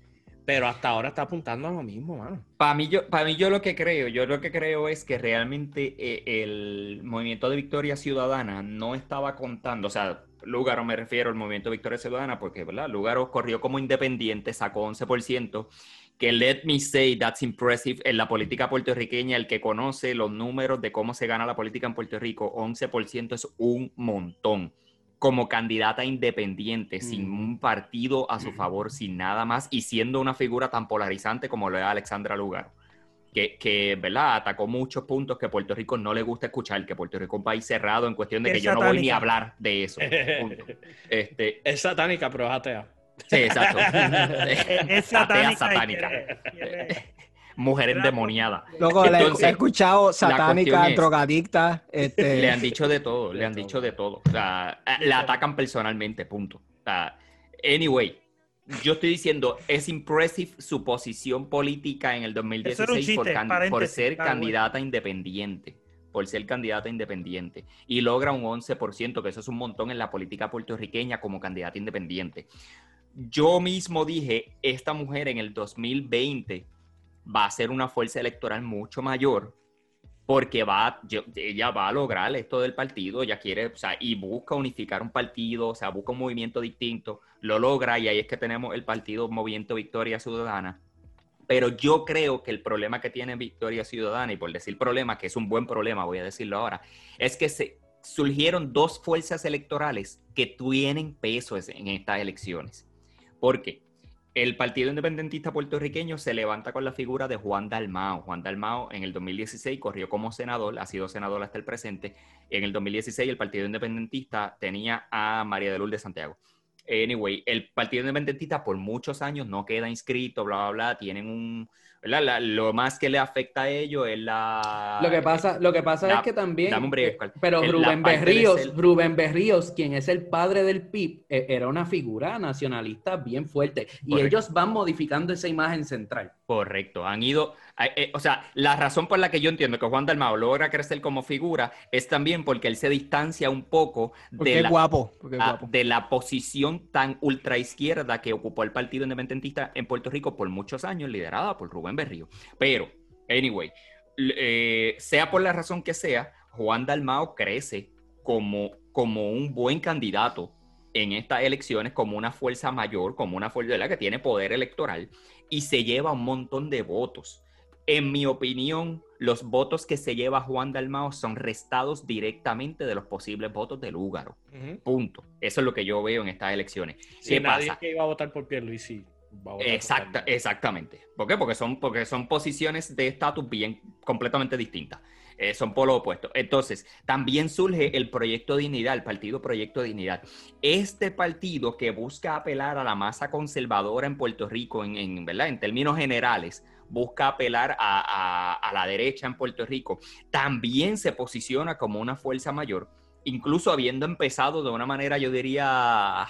Pero hasta ahora está apuntando a lo mismo, mano. Para mí, yo, mí, yo lo que creo, yo lo que creo es que realmente eh, el movimiento de Victoria Ciudadana no estaba contando, o sea, Lugaro me refiero al movimiento Victoria Ciudadana, porque, ¿verdad? Lugaro corrió como independiente, sacó 11%, que let me say that's impressive en la política puertorriqueña, el que conoce los números de cómo se gana la política en Puerto Rico, 11% es un montón como candidata independiente, sin un partido a su favor, sin nada más, y siendo una figura tan polarizante como lo es Alexandra Lugar, que, que, ¿verdad? Atacó muchos puntos que Puerto Rico no le gusta escuchar, que Puerto Rico es un país cerrado en cuestión de que yo no voy ni a hablar de eso. <laughs> este, es satánica, pero es atea. Sí, exacto. <laughs> es, satánica mujer endemoniada. Luego le he escuchado satánica, drogadicta. Este... Le han dicho de todo, le han dicho de todo. O sea, <laughs> la atacan personalmente, punto. O sea, anyway, yo estoy diciendo, es impressive su posición política en el 2016 por, ser candidata independiente por ser candidata independiente y logra un 11%, que eso es un montón en la política puertorriqueña como candidata independiente. Yo mismo dije, esta mujer en el 2020 va a ser una fuerza electoral mucho mayor porque va, ella va a lograr esto del partido, ella quiere, o sea, y busca unificar un partido, o sea, busca un movimiento distinto, lo logra y ahí es que tenemos el partido Movimiento Victoria Ciudadana. Pero yo creo que el problema que tiene Victoria Ciudadana, y por decir problema, que es un buen problema, voy a decirlo ahora, es que se surgieron dos fuerzas electorales que tienen peso en estas elecciones. ¿Por? El Partido Independentista puertorriqueño se levanta con la figura de Juan Dalmao. Juan Dalmao en el 2016 corrió como senador, ha sido senador hasta el presente. En el 2016 el Partido Independentista tenía a María de Lourdes de Santiago. Anyway, el Partido Independentista por muchos años no queda inscrito, bla, bla, bla, tienen un, lo más que le afecta a ellos es la... Lo que pasa, lo que pasa es que también... Eh, pero Rubén Berríos, Rubén Berríos, quien es el padre del PIB, e, era una figura nacionalista bien fuerte. Y ellos van modificando esa imagen central. Correcto, han ido, eh, o sea, la razón por la que yo entiendo que Juan Dalmao logra crecer como figura es también porque él se distancia un poco de, la, guapo, de la posición tan ultra izquierda que ocupó el Partido Independentista en Puerto Rico por muchos años, liderada por Rubén Berrío. Pero, anyway, eh, sea por la razón que sea, Juan Dalmao crece como, como un buen candidato en estas elecciones como una fuerza mayor, como una fuerza que tiene poder electoral y se lleva un montón de votos. En mi opinión, los votos que se lleva Juan Dalmao son restados directamente de los posibles votos del Lúgaro. Punto. Eso es lo que yo veo en estas elecciones. Si nadie que iba a votar por Pierluisi Exacta, exactamente. ¿Por qué? Porque son, porque son posiciones de estatus bien completamente distintas. Eh, son por lo opuesto. Entonces, también surge el Proyecto Dignidad, el Partido Proyecto Dignidad. Este partido que busca apelar a la masa conservadora en Puerto Rico, en, ¿verdad? en términos generales, busca apelar a, la derecha en Puerto Rico, también se posiciona como una fuerza mayor, incluso habiendo empezado de una manera, yo diría,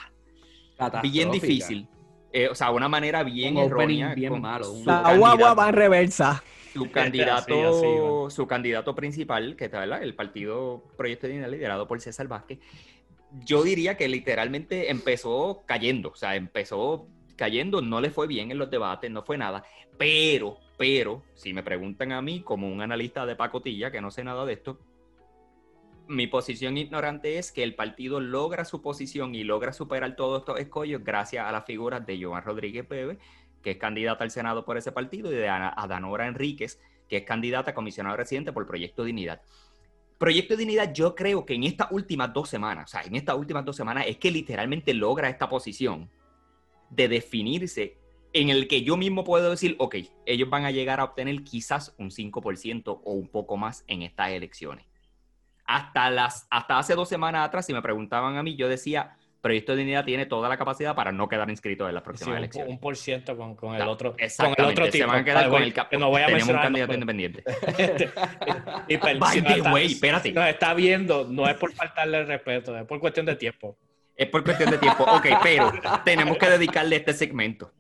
bien difícil. Eh, o sea, una manera bien errónea. Bien malo. La agua va en reversa su candidato, su candidato principal, que está el partido Proyecto de Dinero liderado por César Vázquez, yo diría que literalmente empezó cayendo, o sea, empezó cayendo, no le fue bien en los debates, no fue nada, pero, pero, si me preguntan a mí como un analista de pacotilla, que no sé nada de esto, mi posición ignorante es que el partido logra su posición y logra superar todos estos escollos gracias a las figuras de Joan Rodríguez Pérez que es candidata al Senado por ese partido, y de Adanora Enríquez, que es candidata a comisionado residente por Proyecto Dignidad. Proyecto Dignidad, yo creo que en estas últimas dos semanas, o sea, en estas últimas dos semanas, es que literalmente logra esta posición de definirse en el que yo mismo puedo decir, ok, ellos van a llegar a obtener quizás un 5% o un poco más en estas elecciones. Hasta, las, hasta hace dos semanas atrás, si me preguntaban a mí, yo decía, Proyecto de Dignidad tiene toda la capacidad para no quedar inscrito en las próximas elecciones. Un por ciento con, con, el otro. Con el otro tipo. Se van a quedar con el no voy a Tenemos un candidato independiente. <laughs> y, By the way, espérate. Nos está viendo, no es por faltarle el respeto, es por cuestión de tiempo. Es por cuestión de tiempo. Ok, pero tenemos que dedicarle este segmento.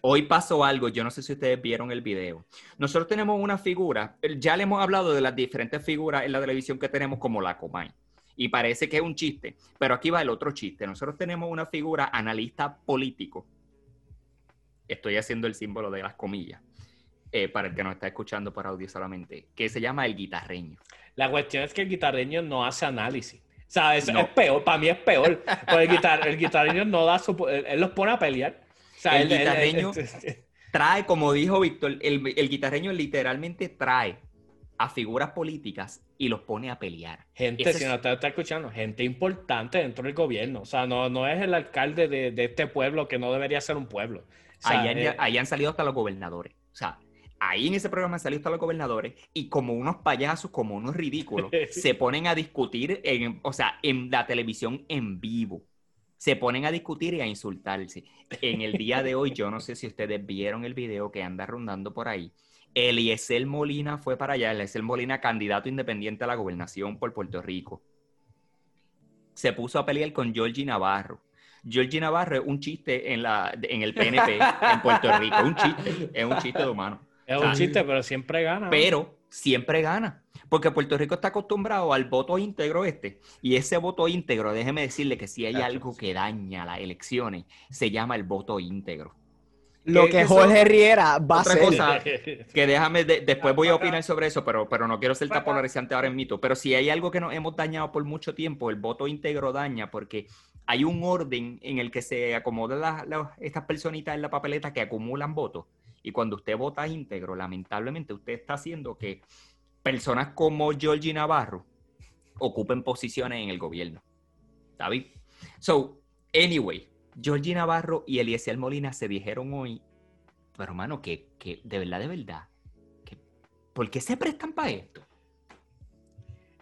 Hoy pasó algo, yo no sé si ustedes vieron el video. Nosotros tenemos una figura, ya le hemos hablado de las diferentes figuras en la televisión que tenemos como la Comay. Y parece que es un chiste, pero aquí va el otro chiste. Nosotros tenemos una figura analista político. Estoy haciendo el símbolo de las comillas. Eh, para el que nos está escuchando por audio solamente, que se llama el guitarreño. La cuestión es que el guitarreño no hace análisis. O sea, es, peor, para mí es peor. Porque el, guitar, el guitarreño no da su. Él, los pone a pelear. O sea, el guitarreño <laughs> trae, como dijo Víctor, el, el guitarreño literalmente trae a figuras políticas y los pone a pelear. Gente, si no te está escuchando, gente importante dentro del gobierno. O sea, no, no es el alcalde de, de este pueblo que no debería ser un pueblo. ahí, han, eh, ahí, han, salido hasta los gobernadores. O sea, ahí en ese programa salió hasta los gobernadores y como unos payasos, como unos ridículos, se <laughs> ponen a discutir, en, o sea, en la televisión en vivo. Se ponen a discutir y a insultarse. En el día de hoy, yo no sé si ustedes vieron el video que anda rondando por ahí. Eliezer Molina fue para allá. Eliezer Molina, candidato independiente a la gobernación por Puerto Rico. Se puso a pelear con Georgie Navarro. Georgie Navarro es un chiste en, la, en el PNP en Puerto Rico. Un chiste, es un chiste de humano. Es un chiste, pero siempre gana. Pero siempre gana. Porque Puerto Rico está acostumbrado al voto íntegro este. Y ese voto íntegro, déjeme decirle que si hay algo que daña las elecciones, se llama el voto íntegro. Lo que, Jorge Riera va a hacer. <laughs> que déjame, después voy a opinar sobre eso, pero, pero no quiero ser tan polarizante ahora en mito. Pero si hay algo que nos hemos dañado por mucho tiempo, el voto íntegro daña porque hay un orden en el que se acomodan estas personitas en la papeleta que acumulan votos. Y cuando usted vota íntegro, lamentablemente usted está haciendo que personas como Georgie Navarro ocupen posiciones en el gobierno. ¿David? So, anyway, Georgie Navarro y Eliezer Molina se dijeron hoy, pero hermano, que, que de verdad, de verdad, que, ¿por qué se prestan para esto?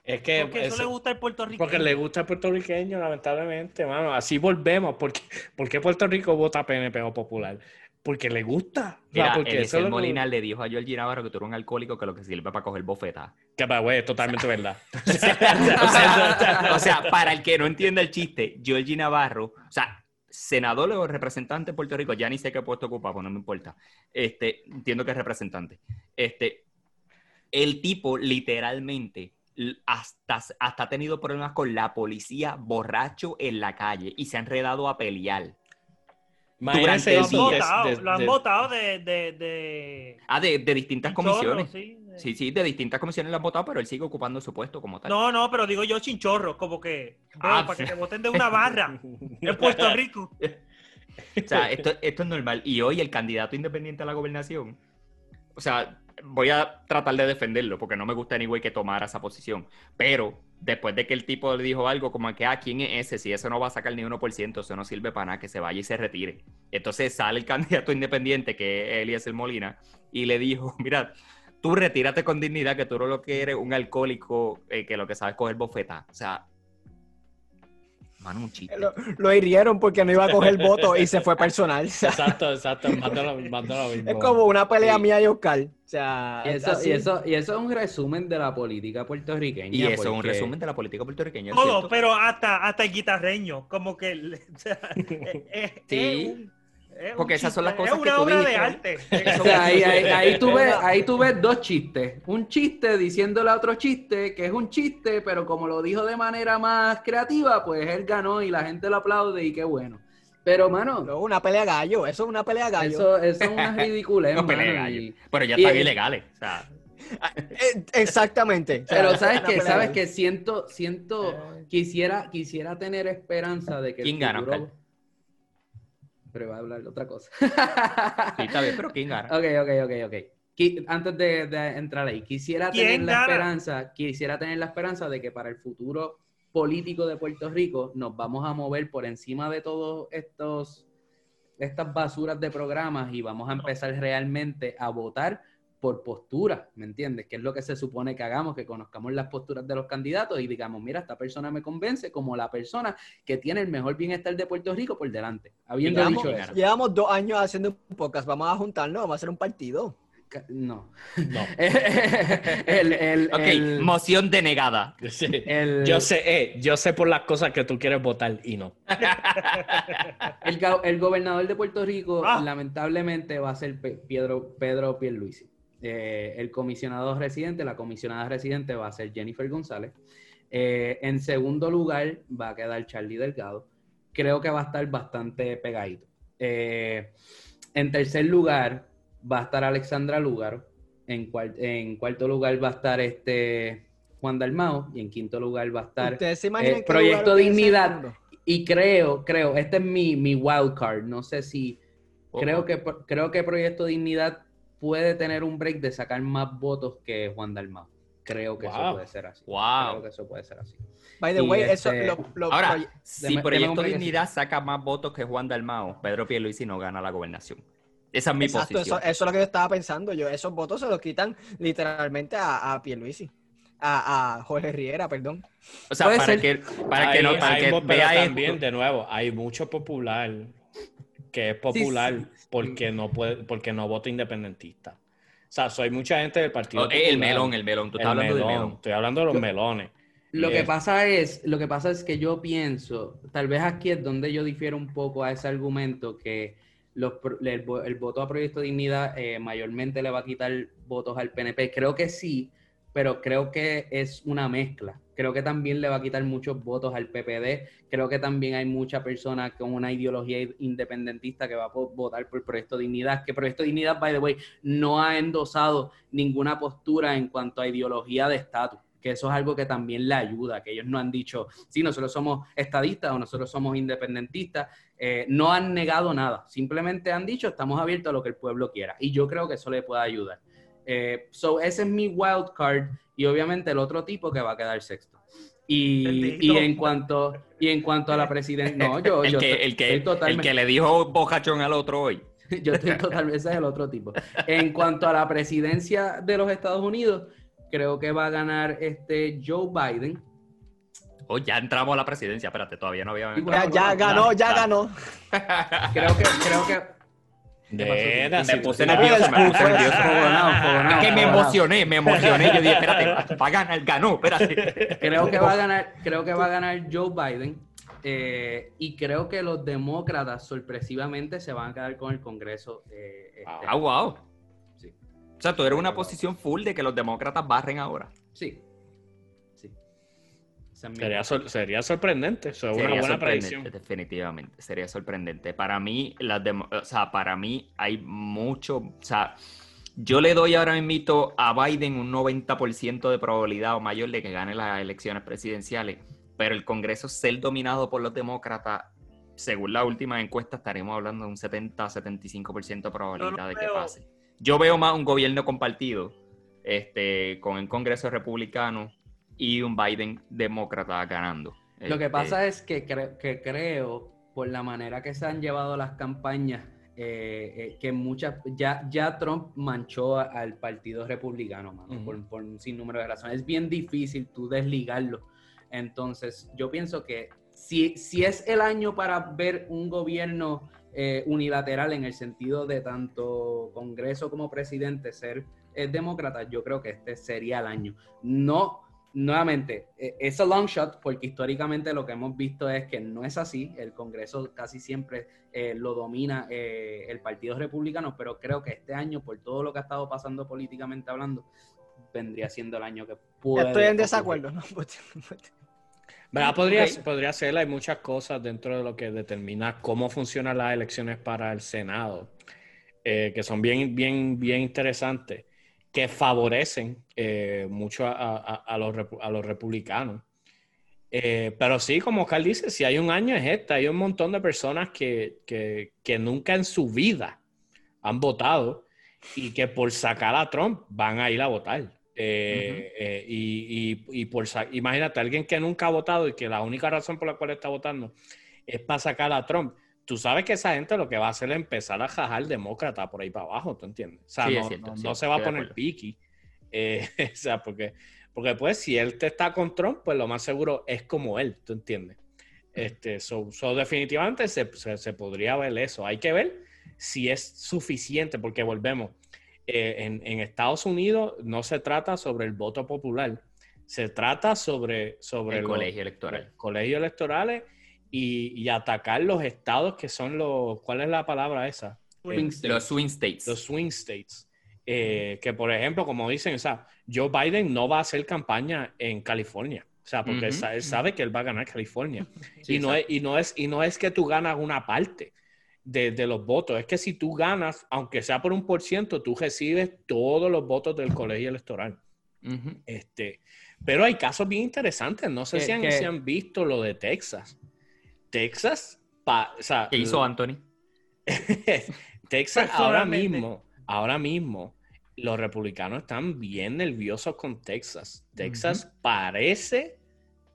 Es que porque eso, le gusta al puertorriqueño. Porque le gusta al puertorriqueño, lamentablemente, mano. Así volvemos. Porque, ¿Por qué Puerto Rico vota PNP o Popular? Porque le gusta. Mira, porque el Molina le dijo a Georgie Navarro que tú eres un alcohólico que lo que sirve para coger bofeta. Que para güey, totalmente verdad. <laughs> <laughs> o, sea, para el que no entienda el chiste, Georgie Navarro, o sea, senador o representante de Puerto Rico, ya ni sé qué puesto ocupa, pues no me importa. Este, entiendo que es representante. Este, el tipo literalmente hasta, hasta ha tenido problemas con la policía borracho en la calle y se ha enredado a pelear. Lo han, votado, de, de, Ah, de, distintas comisiones. sí, sí, de distintas comisiones lo han votado, pero él sigue ocupando su puesto como tal. No, no, pero digo yo chinchorro, como que ah, para que te voten de una barra <laughs> en Puerto Rico. o sea, esto, esto es normal. Y hoy el candidato independiente a la gobernación, o sea, voy a tratar de defenderlo porque no me gusta ni güey que tomara esa posición. Pero después de que el tipo le dijo algo como que, ah, ¿quién es ese? Si eso no va a sacar ni 1%, eso no sirve para nada, que se vaya y se retire. Entonces sale el <laughs> candidato independiente, que es el Molina, y le dijo, <laughs> mira, tú retírate con dignidad, que tú no lo que eres un alcohólico eh, que lo que sabes es coger bofeta. O sea, Mano, un chiste. Lo, hirieron porque no iba a coger voto y se fue personal. <laughs> Exacto, exacto. <laughs> Es como una pelea mía y Oscar. O sea, y eso, y eso, y, eso, es un resumen de la política puertorriqueña. Y eso es un resumen de la política puertorriqueña. Todo, pero hasta, hasta el guitarreño. Como que. <laughs> O sea, sí. Porque esas son las cosas que tú obra de arte. <laughs> ahí, ahí, tú ves, ahí tú ves dos chistes. Un chiste diciéndole a otro chiste que es un chiste, pero como lo dijo de manera más creativa, pues él ganó y la gente lo aplaude y qué bueno. Pero, mano. una pelea gallo, eso es una pelea gallo. Eso, eso es una <laughs> ridiculez. una pelea gallo. Pero ya están ilegales. O sea. Eh, exactamente. Pero sabes que, sabes que siento, siento, quisiera, quisiera tener esperanza de que. ¿Quién gana? Pero va a hablar de otra cosa. sí, está bien, pero <laughs> ¿quién gana? Ok, ok, ok, ok. Antes de, entrar ahí, quisiera tener la esperanza, quisiera tener la esperanza de que para el futuro político de Puerto Rico nos vamos a mover por encima de todos estos estas basuras de programas y vamos a empezar realmente a votar por postura, ¿me entiendes? Que es lo que se supone que hagamos, que conozcamos las posturas de los candidatos y digamos, mira, esta persona me convence como la persona que tiene el mejor bienestar de Puerto Rico por delante. Habiendo llevamos, dicho eso. <laughs> Llevamos dos años haciendo un podcast, vamos a juntarnos, vamos a hacer un partido. No. No. <laughs> el, el, ok, el- moción denegada. <laughs> Sí. el- Yo sé, eh, yo sé por las cosas que tú quieres votar y no. el gobernador de Puerto Rico, Ah. lamentablemente, va a ser Pe- Pedro, Pedro Pierluisi. Eh, el comisionado residente, la comisionada residente va a ser Jennifer González. Eh, en segundo lugar va a quedar Charlie Delgado. Creo que va a estar bastante pegadito. Eh, en tercer lugar va a estar Alexandra Lúgaro. En, en cuarto lugar va a estar este Juan Dalmao. Y en quinto lugar va a estar ¿Ustedes se eh, qué Proyecto el Dignidad. Y creo, creo, este es mi, mi wild card. No sé si. Oh, Creo que, creo que Proyecto Dignidad puede tener un break de sacar más votos que Juan Dalmau. Creo que eso Wow. puede ser así. Wow. Creo que eso puede ser así. By the Y way, eso este- lo, lo- Ahora, proye- si un Proyecto. Dignidad saca más votos que Juan Dalmao, Pedro Pierluisi no gana la gobernación. Esa es mi Exacto, eso, posición. eso es lo que yo estaba pensando. Yo, esos votos se los quitan literalmente a, a Pierluisi. A, a Jorge Riera, perdón. O sea, para ser. que, para que Hay- no, para hay que vea también, esto. de nuevo, hay mucho popular que es popular sí. porque no puede, porque no vota independentista. O sea, soy mucha gente del partido. Oh, eh, el melón, el melón. Tú El estás hablando del melón. melón. Estoy hablando de los Yo- melones. Lo Eh, que pasa es, lo que pasa es que yo pienso, tal vez aquí es donde yo difiero un poco a ese argumento que los, el, el voto a Proyecto Dignidad eh, mayormente le va a quitar votos al PNP. Creo que sí, pero creo que es una mezcla. Creo que también le va a quitar muchos votos al PPD. Creo que también hay mucha persona con una ideología independentista que va a votar por Proyecto Dignidad. Que Proyecto Dignidad, by the way, no ha endosado ninguna postura en cuanto a ideología de estatus. Que eso es algo que también le ayuda, que ellos no han dicho, sí, nosotros somos estadistas o nosotros somos independentistas. Eh, no han negado nada, simplemente han dicho, estamos abiertos a lo que el pueblo quiera. Y yo creo que eso le puede ayudar. Eh, so, ese es mi wild card y obviamente el otro tipo que va a quedar sexto. Y, y en cuanto y en cuanto a la presidencia, no, yo, El yo que, estoy- el, que, estoy el que le dijo bocachón al otro hoy. <laughs> yo estoy totalmente, ese es el otro tipo. En cuanto a la presidencia de los Estados Unidos, creo que va a ganar este Joe Biden. Oh, ya entramos a la presidencia. Espérate, todavía no había. Ya, ya ganó, ya ganó. Creo que, creo que Me puse nervioso, me puse nervioso. Es que me emocioné, me emocioné. Yo dije, espérate, <laughs> va a ganar, ganó, espérate. creo que va a ganar, creo que va a ganar Joe Biden. eh, y creo que los demócratas sorpresivamente se van a quedar con el Congreso. eh, este Ah, wow. Sí. O sea, tú eres una posición full de que los demócratas barren ahora. Sí. Sería, sor- sería sorprendente. Eso es Sería una buena sorprendente, predicción. definitivamente. Sería sorprendente. Para mí, las o sea, para mí hay mucho, o sea, yo le doy ahora mismo a Biden un 90% de probabilidad o mayor de que gane las elecciones presidenciales, pero el Congreso ser dominado por los demócratas, según la última encuesta, estaremos hablando de un 70-75% de probabilidad no de que veo- pase. Yo veo más un gobierno compartido, este, con el Congreso republicano y un Biden demócrata ganando. Lo que Este, pasa es que, cre- que creo, por la manera que se han llevado las campañas, eh, eh, que muchas, ya, ya Trump manchó a- al Partido Republicano, mano, por, por un sinnúmero de razones. Es bien difícil tú desligarlo. Entonces, yo pienso que si, si es el año para ver un gobierno eh, unilateral en el sentido de tanto Congreso como presidente ser demócrata, yo creo que este sería el año. No nuevamente, eh, es a long shot porque históricamente lo que hemos visto es que no es así. El Congreso casi siempre eh, lo domina eh, el Partido Republicano, pero creo que este año, por todo lo que ha estado pasando políticamente hablando, vendría siendo el año que puede. Estoy en ocurrir. desacuerdo. ¿no? <laughs> ¿Verdad? Podría, podría ser, hay muchas cosas dentro de lo que determina cómo funcionan las elecciones para el Senado, eh, que son bien, bien, bien interesantes, que favorecen eh, mucho a, a- a los, repu- a los republicanos. Eh, pero sí, como Carl dice, si hay un año es este, hay un montón de personas que, que, que nunca en su vida han votado y que por sacar a Trump van a ir a votar. Eh, eh, y, y- y por imagínate, alguien que nunca ha votado y que la única razón por la cual está votando es para sacar a Trump. Tú sabes que esa gente lo que va a hacer es empezar a jajar demócrata por ahí para abajo, ¿tú entiendes? O sea, Sí, no, cierto, no- sí, no se va a poner piqui. Eh, <laughs> o sea, porque, porque pues si él te está con Trump, pues lo más seguro es como él, ¿tú entiendes? Este, so, so definitivamente se, se- se podría ver eso. Hay que ver si es suficiente, porque volvemos. eh, en, Estados Unidos no se trata sobre el voto popular, se trata sobre, sobre el colegio electoral. Colegios electorales y, atacar los estados que son los, ¿cuál es la palabra esa? los swing states. Los swing states. Eh, que por ejemplo, como dicen, o sea, Joe Biden no va a hacer campaña en California. O sea, porque él, sabe que él va a ganar California. y, no es, y, no es, y no es que tú ganas una parte de, los votos, es que si tú ganas, aunque sea por un por ciento, tú recibes todos los votos del colegio electoral. este, pero hay casos bien interesantes. No sé si han, han, visto lo de Texas. Texas, o sea, ¿qué hizo Anthony? <laughs> Texas ahora mismo, ahora mismo, los republicanos están bien nerviosos con Texas. Texas parece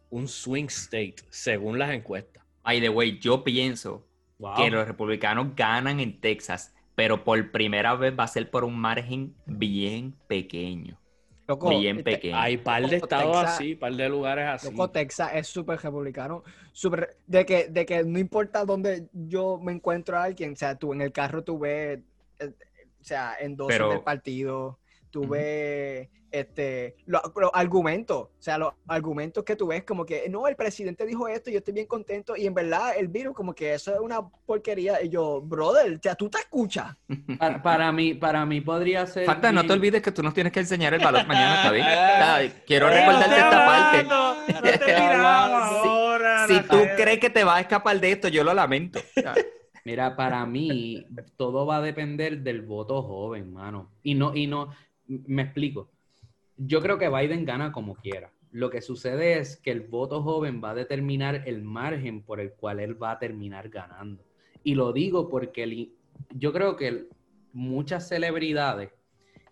un swing state, según las encuestas. By the way, yo pienso que los republicanos ganan en Texas, pero por primera vez va a ser por un margen bien pequeño. Bien este, pequeño. Hay par de estados así, par de lugares así. Loco, Texas es súper republicano. Super, de, que, de que no importa dónde yo me encuentro a alguien, o sea, tú en el carro tú ves, eh, o sea, en dos del partido, tú ves este, los, argumentos, o sea, los argumentos que tú ves como que, no, el presidente dijo esto, yo estoy bien contento, y en verdad el virus como que eso es una porquería, y yo, brother, o sea, tú te escuchas. <laughs> Para, mí, para mí podría ser... Falta, no te olvides que tú nos tienes que enseñar el valor mañana, <laughs> ¿está bien? Quiero recordarte esta parte. No te <laughs> ahora, si, tú crees que te vas a escapar de esto, yo lo lamento. Mira, para mí todo va a depender del voto joven, mano. Y no, y no, me explico yo creo que Biden gana como quiera. Lo que sucede es que el voto joven va a determinar el margen por el cual él va a terminar ganando. Y lo digo porque yo creo que muchas celebridades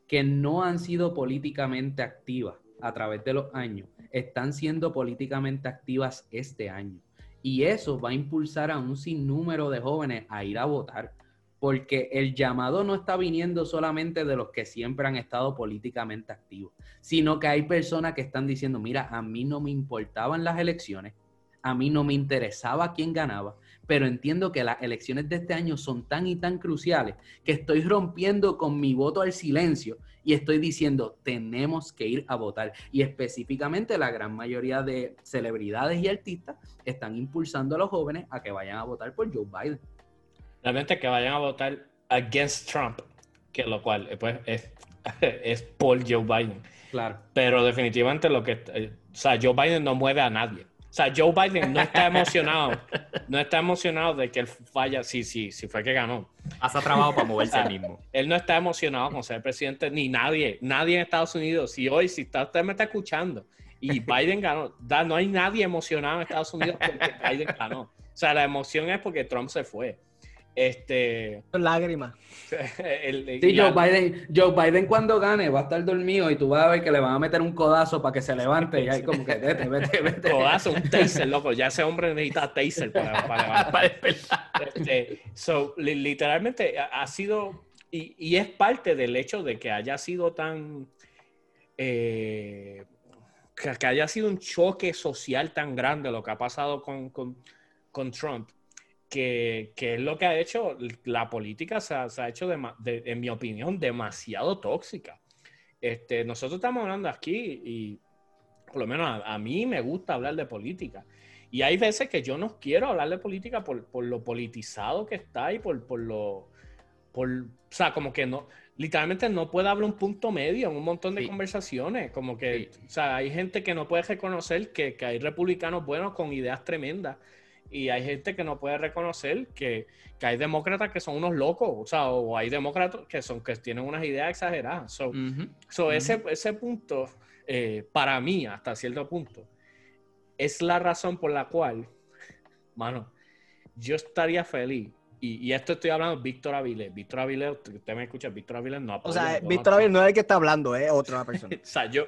que no han sido políticamente activas a través de los años, están siendo políticamente activas este año. Y eso va a impulsar a un sinnúmero de jóvenes a ir a votar porque el llamado no está viniendo solamente de los que siempre han estado políticamente activos, sino que hay personas que están diciendo, mira, a mí no me importaban las elecciones, a mí no me interesaba quién ganaba, pero entiendo que las elecciones de este año son tan y tan cruciales que estoy rompiendo con mi voto al silencio y estoy diciendo, tenemos que ir a votar. Y específicamente la gran mayoría de celebridades y artistas están impulsando a los jóvenes a que vayan a votar por Joe Biden realmente que vayan a votar against Trump, que lo cual eh, pues, es, <laughs> es por Joe Biden. Claro. Pero definitivamente lo que, eh, o sea, Joe Biden no mueve a nadie. O sea, Joe Biden no está emocionado, <laughs> no está emocionado de que él falla, sí, sí, sí fue que ganó. Hace trabajo para <laughs> moverse él mismo. Él no está emocionado con ser presidente, ni nadie, nadie en Estados Unidos. Si hoy, si está, usted me está escuchando y Biden ganó, no hay nadie emocionado en Estados Unidos porque Biden ganó. O sea, la emoción es porque Trump se fue. Este. Lágrimas. <laughs> sí, Joe, Biden, Joe Biden cuando gane va a estar dormido y tú vas a ver que le van a meter un codazo para que se levante y ahí como que vete, vete, vete. Codazo, un taser, loco. Ya ese hombre necesita taser para, para, <laughs> despertar. Este, so, literalmente ha sido, y, y, es parte del hecho de que haya sido tan, eh, que, haya sido un choque social tan grande lo que ha pasado con, con, con Trump que, es lo que ha hecho la política, se ha, hecho, en mi opinión, demasiado tóxica. Este, nosotros estamos hablando aquí y por lo menos a, mí me gusta hablar de política. Y hay veces que yo no quiero hablar de política por, lo politizado que está y por, por lo... Por, o sea, como que no, literalmente no puede haber un punto medio en un montón de conversaciones. Como que, o sea, hay gente que no puede reconocer que, que hay republicanos buenos con ideas tremendas y hay gente que no puede reconocer que, que, hay demócratas que son unos locos, o sea, o hay demócratas que son que tienen unas ideas exageradas. So, ese, ese punto, eh, para mí, hasta cierto punto, es la razón por la cual, mano, yo estaría feliz. Y, y esto estoy hablando de Víctor Avilés. Víctor Avilés, usted me escucha, Víctor Avilés no O sea, Víctor Avilés no es el que está hablando, es otra <laughs> persona. o sea, yo,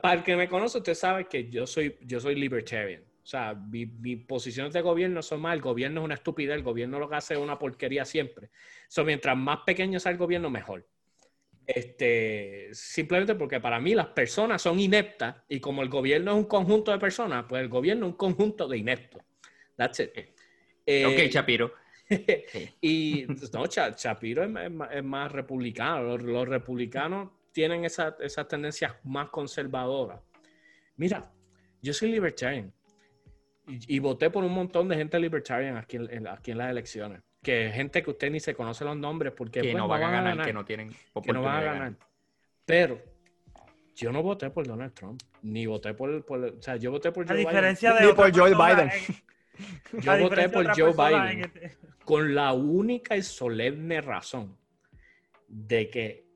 para el que me conoce, usted sabe que yo soy, yo soy libertarian. O sea, mis mi posiciones de gobierno son más, el gobierno es una estupidez, el gobierno lo que hace es una porquería siempre. So, mientras más pequeño sea el gobierno, mejor. Este, simplemente porque para mí las personas son ineptas y como el gobierno es un conjunto de personas, pues el gobierno es un conjunto de ineptos. That's it. Eh, ok, Chapiro. <laughs> y no, Shapiro es, más republicano. Los, republicanos tienen esas esa tendencias más conservadoras. Mira, yo soy libertarian y, voté por un montón de gente libertarian aquí en, aquí en las elecciones. Que gente que usted ni se conoce los nombres porque que pues, no, van a ganar, que no tienen que no van a ganar. Pero yo no voté por Donald Trump, ni voté por, por o sea, yo voté por Joe diferencia Biden. De ni por Joe Biden. <laughs> yo voté por Joe Biden este- con la única y solemne razón de que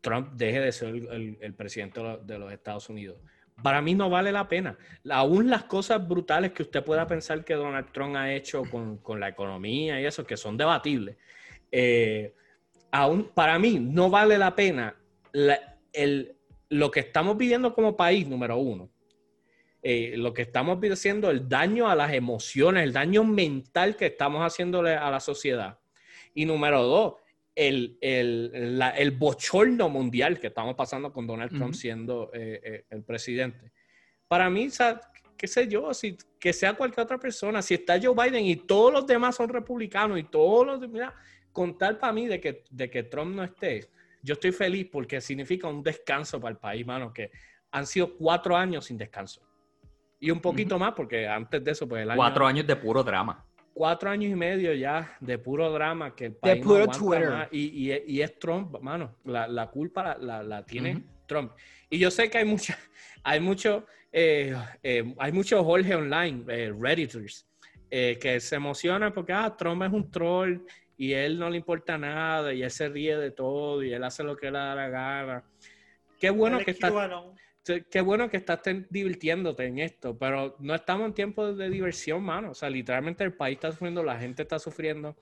Trump deje de ser el, presidente de los Estados Unidos. Para mí no vale la pena. Aún las cosas brutales que usted pueda pensar que Donald Trump ha hecho con, con la economía y eso, que son debatibles, eh, aún para mí no vale la pena el, lo que estamos viviendo como país, número uno, eh, lo que estamos haciendo, el daño a las emociones, el daño mental que estamos haciéndole a la sociedad. Y número dos, el, el, bochorno mundial que estamos pasando con Donald Trump siendo eh, eh, el presidente. Para mí, qué sé yo, si, que sea cualquier otra persona, si está Joe Biden y todos los demás son republicanos y todos los demás, contar para mí de que, de que Trump no esté, yo estoy feliz porque significa un descanso para el país, mano, que han sido cuatro años sin descanso. Y un poquito más, porque antes de eso, pues el año... Cuatro años de puro drama. Cuatro años y medio ya de puro drama que el país de puro Twitter. Y, y, es Trump, mano. La, la culpa la, la, tiene Trump. Y yo sé que hay mucha, <laughs> hay mucho, eh, eh, hay muchos Jorge online, eh, Redditors, eh, que se emocionan porque ah, Trump es un troll y él no le importa nada y él se ríe de todo y él hace lo que le da la gana. Qué bueno que estás, qué bueno que estás divirtiéndote en esto, pero no estamos en tiempo de diversión, mano. O sea, literalmente el país está sufriendo, la gente está sufriendo.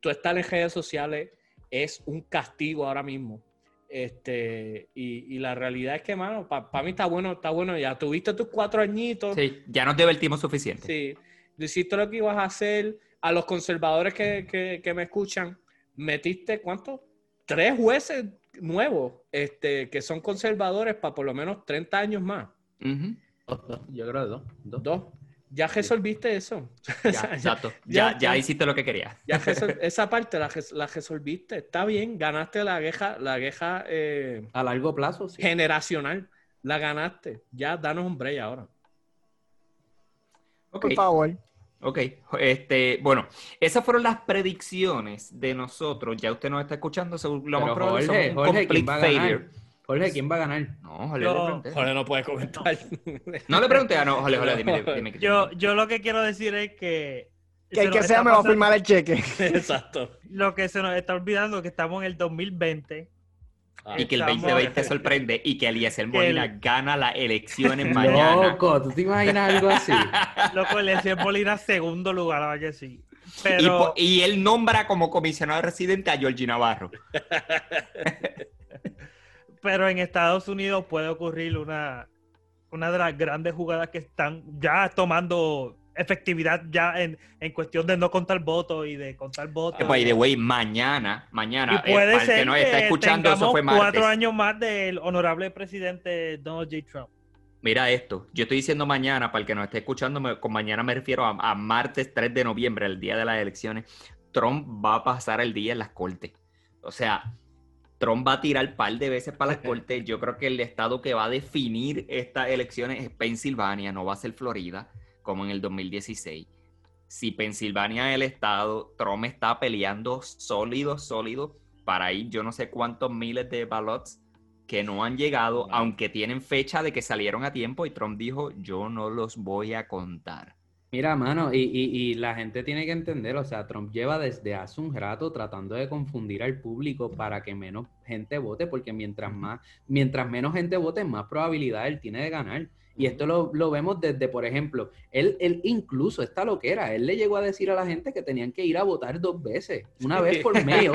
Tú estás en redes sociales, es un castigo ahora mismo. Este, y, la realidad es que, mano, para mí está bueno, está bueno ya. Tuviste tus cuatro añitos. Sí, ya nos divertimos suficiente. Sí, hiciste lo que ibas a hacer a los conservadores que, me escuchan, metiste cuánto? Tres jueces nuevos este, que son conservadores para por lo menos 30 años más. Yo creo dos. Dos. Ya resolviste eso. Ya, <laughs> exacto. Ya, ya, hiciste lo que querías. <laughs> esa parte la, la, resolviste. Está bien, ganaste la queja, la queja eh, a largo plazo, sí. generacional. La ganaste. Ya danos un break ahora. Por favor. Ok, este, bueno, esas fueron las predicciones de nosotros. Ya usted nos está escuchando, según lo más probable Jorge, Jorge, ¿quién va a ganar? Jorge, ¿quién va a ganar? No, Jorge, le pregunté. Jorge no puede comentar. No le pregunté, ah, no, Jorge, Jorge, dime, dime, yo, yo lo que quiero decir es que... Que el que sea me va a firmar el cheque. <laughs> Exacto. Lo que se nos está olvidando es que estamos en el 2020 Ah. y que el 2020 sorprende y que Eliezer <laughs> Molina gana las elecciones mañana. Loco, ¿tú te imaginas algo así? <laughs> Loco, Eliezer Molina segundo lugar, vaya que sí. Y, él nombra como comisionado residente a Georgie Navarro. <laughs> Pero en Estados Unidos puede ocurrir una, una de las grandes jugadas que están ya tomando efectividad ya en, en, cuestión de no contar votos y de contar votos. Pues, de güey, mañana, mañana, y puede ser que nos está escuchando, eso fue cuatro años más del honorable presidente Donald J. Trump. Mira esto, yo estoy diciendo mañana, para el que nos esté escuchando, con mañana me refiero a, martes 3 de noviembre, el día de las elecciones. Trump va a pasar el día en las cortes. O sea, Trump va a tirar un par de veces para las <laughs> cortes. Yo creo que el estado que va a definir estas elecciones es Pensilvania, no va a ser Florida como en el 2016. Si Pensilvania es el estado, Trump está peleando sólido, sólido para ir yo no sé cuántos miles de ballots que no han llegado, aunque tienen fecha de que salieron a tiempo y Trump dijo, yo no los voy a contar. Mira, mano, y, y, la gente tiene que entender, o sea, Trump lleva desde hace un rato tratando de confundir al público para que menos gente vote, porque mientras más, mientras menos gente vote, más probabilidad él tiene de ganar. Y esto lo, vemos desde, por ejemplo, él, él incluso está lo que era, él le llegó a decir a la gente que tenían que ir a votar dos veces, una vez por <laughs> mail,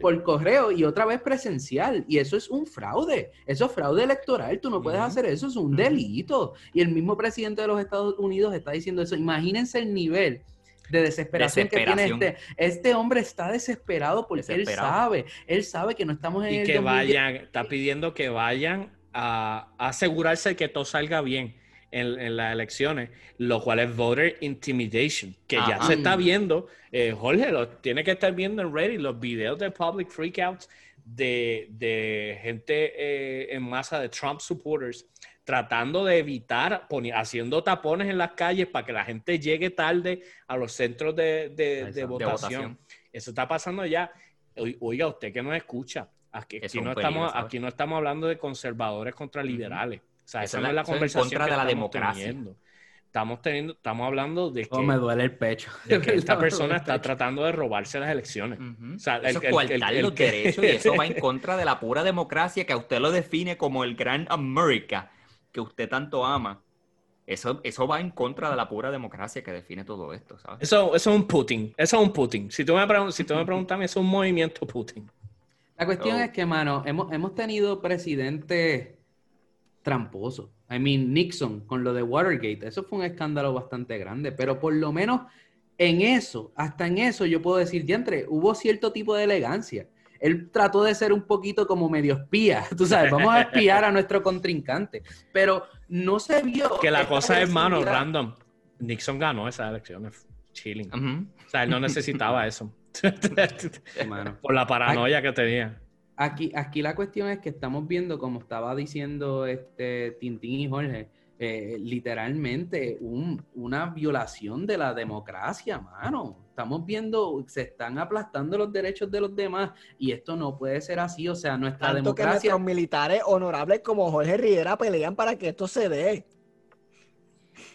por correo y otra vez presencial. Y eso es un fraude, eso es fraude electoral, tú no puedes hacer eso, es un delito. Y el mismo presidente de los Estados Unidos está diciendo eso. Imagínense el nivel de desesperación, que tiene este. Este hombre está desesperado porque él sabe, él sabe que no estamos en y que vayan, está pidiendo que vayan a, asegurarse que todo salga bien. en, las elecciones, lo cual es voter intimidation, que ya se está viendo. Eh, Jorge, lo tiene que estar viendo en Reddit los videos de public freakouts de, de gente eh, en masa de Trump supporters tratando de evitar, haciendo tapones en las calles para que la gente llegue tarde a los centros de, votación. Eso está pasando ya. Oiga, usted que nos escucha, aquí, no, estamos, aquí no estamos hablando de conservadores contra liberales. O sea, esa, no es la conversación contra de la democracia. Teniendo. Estamos teniendo, estamos hablando de que, me duele el pecho. <laughs> esta <laughs> persona está tratando de robarse las elecciones. o sea, el, eso el, los derechos y <laughs> eso va en contra de la pura democracia que a usted lo define como el gran América que usted tanto ama. Eso, eso va en contra de la pura democracia que define todo esto, ¿sabes? Eso, eso es un Putin. Eso es un Putin. Si tú me, si tú me preguntas, es un movimiento Putin. La cuestión es que, mano, hemos, hemos tenido presidentes tramposos. I mean, Nixon con lo de Watergate, eso fue un escándalo bastante grande, pero por lo menos en eso, hasta en eso yo puedo decir, diantre, hubo cierto tipo de elegancia. Él trató de ser un poquito como medio espía, <laughs> tú sabes, vamos a espiar a nuestro contrincante, pero no se vio. Que la cosa es, mano, random. Nixon ganó esas elecciones, chilling. O sea, él no necesitaba eso. <laughs> Por la paranoia que tenía. Aquí, aquí la cuestión es que estamos viendo, como estaba diciendo este Tintín y Jorge, eh, literalmente una violación de la democracia, mano. Estamos viendo, se están aplastando los derechos de los demás y esto no puede ser así. O sea, nuestra Tanto democracia. que nuestros militares honorables como Jorge Rivera pelean para que esto se dé.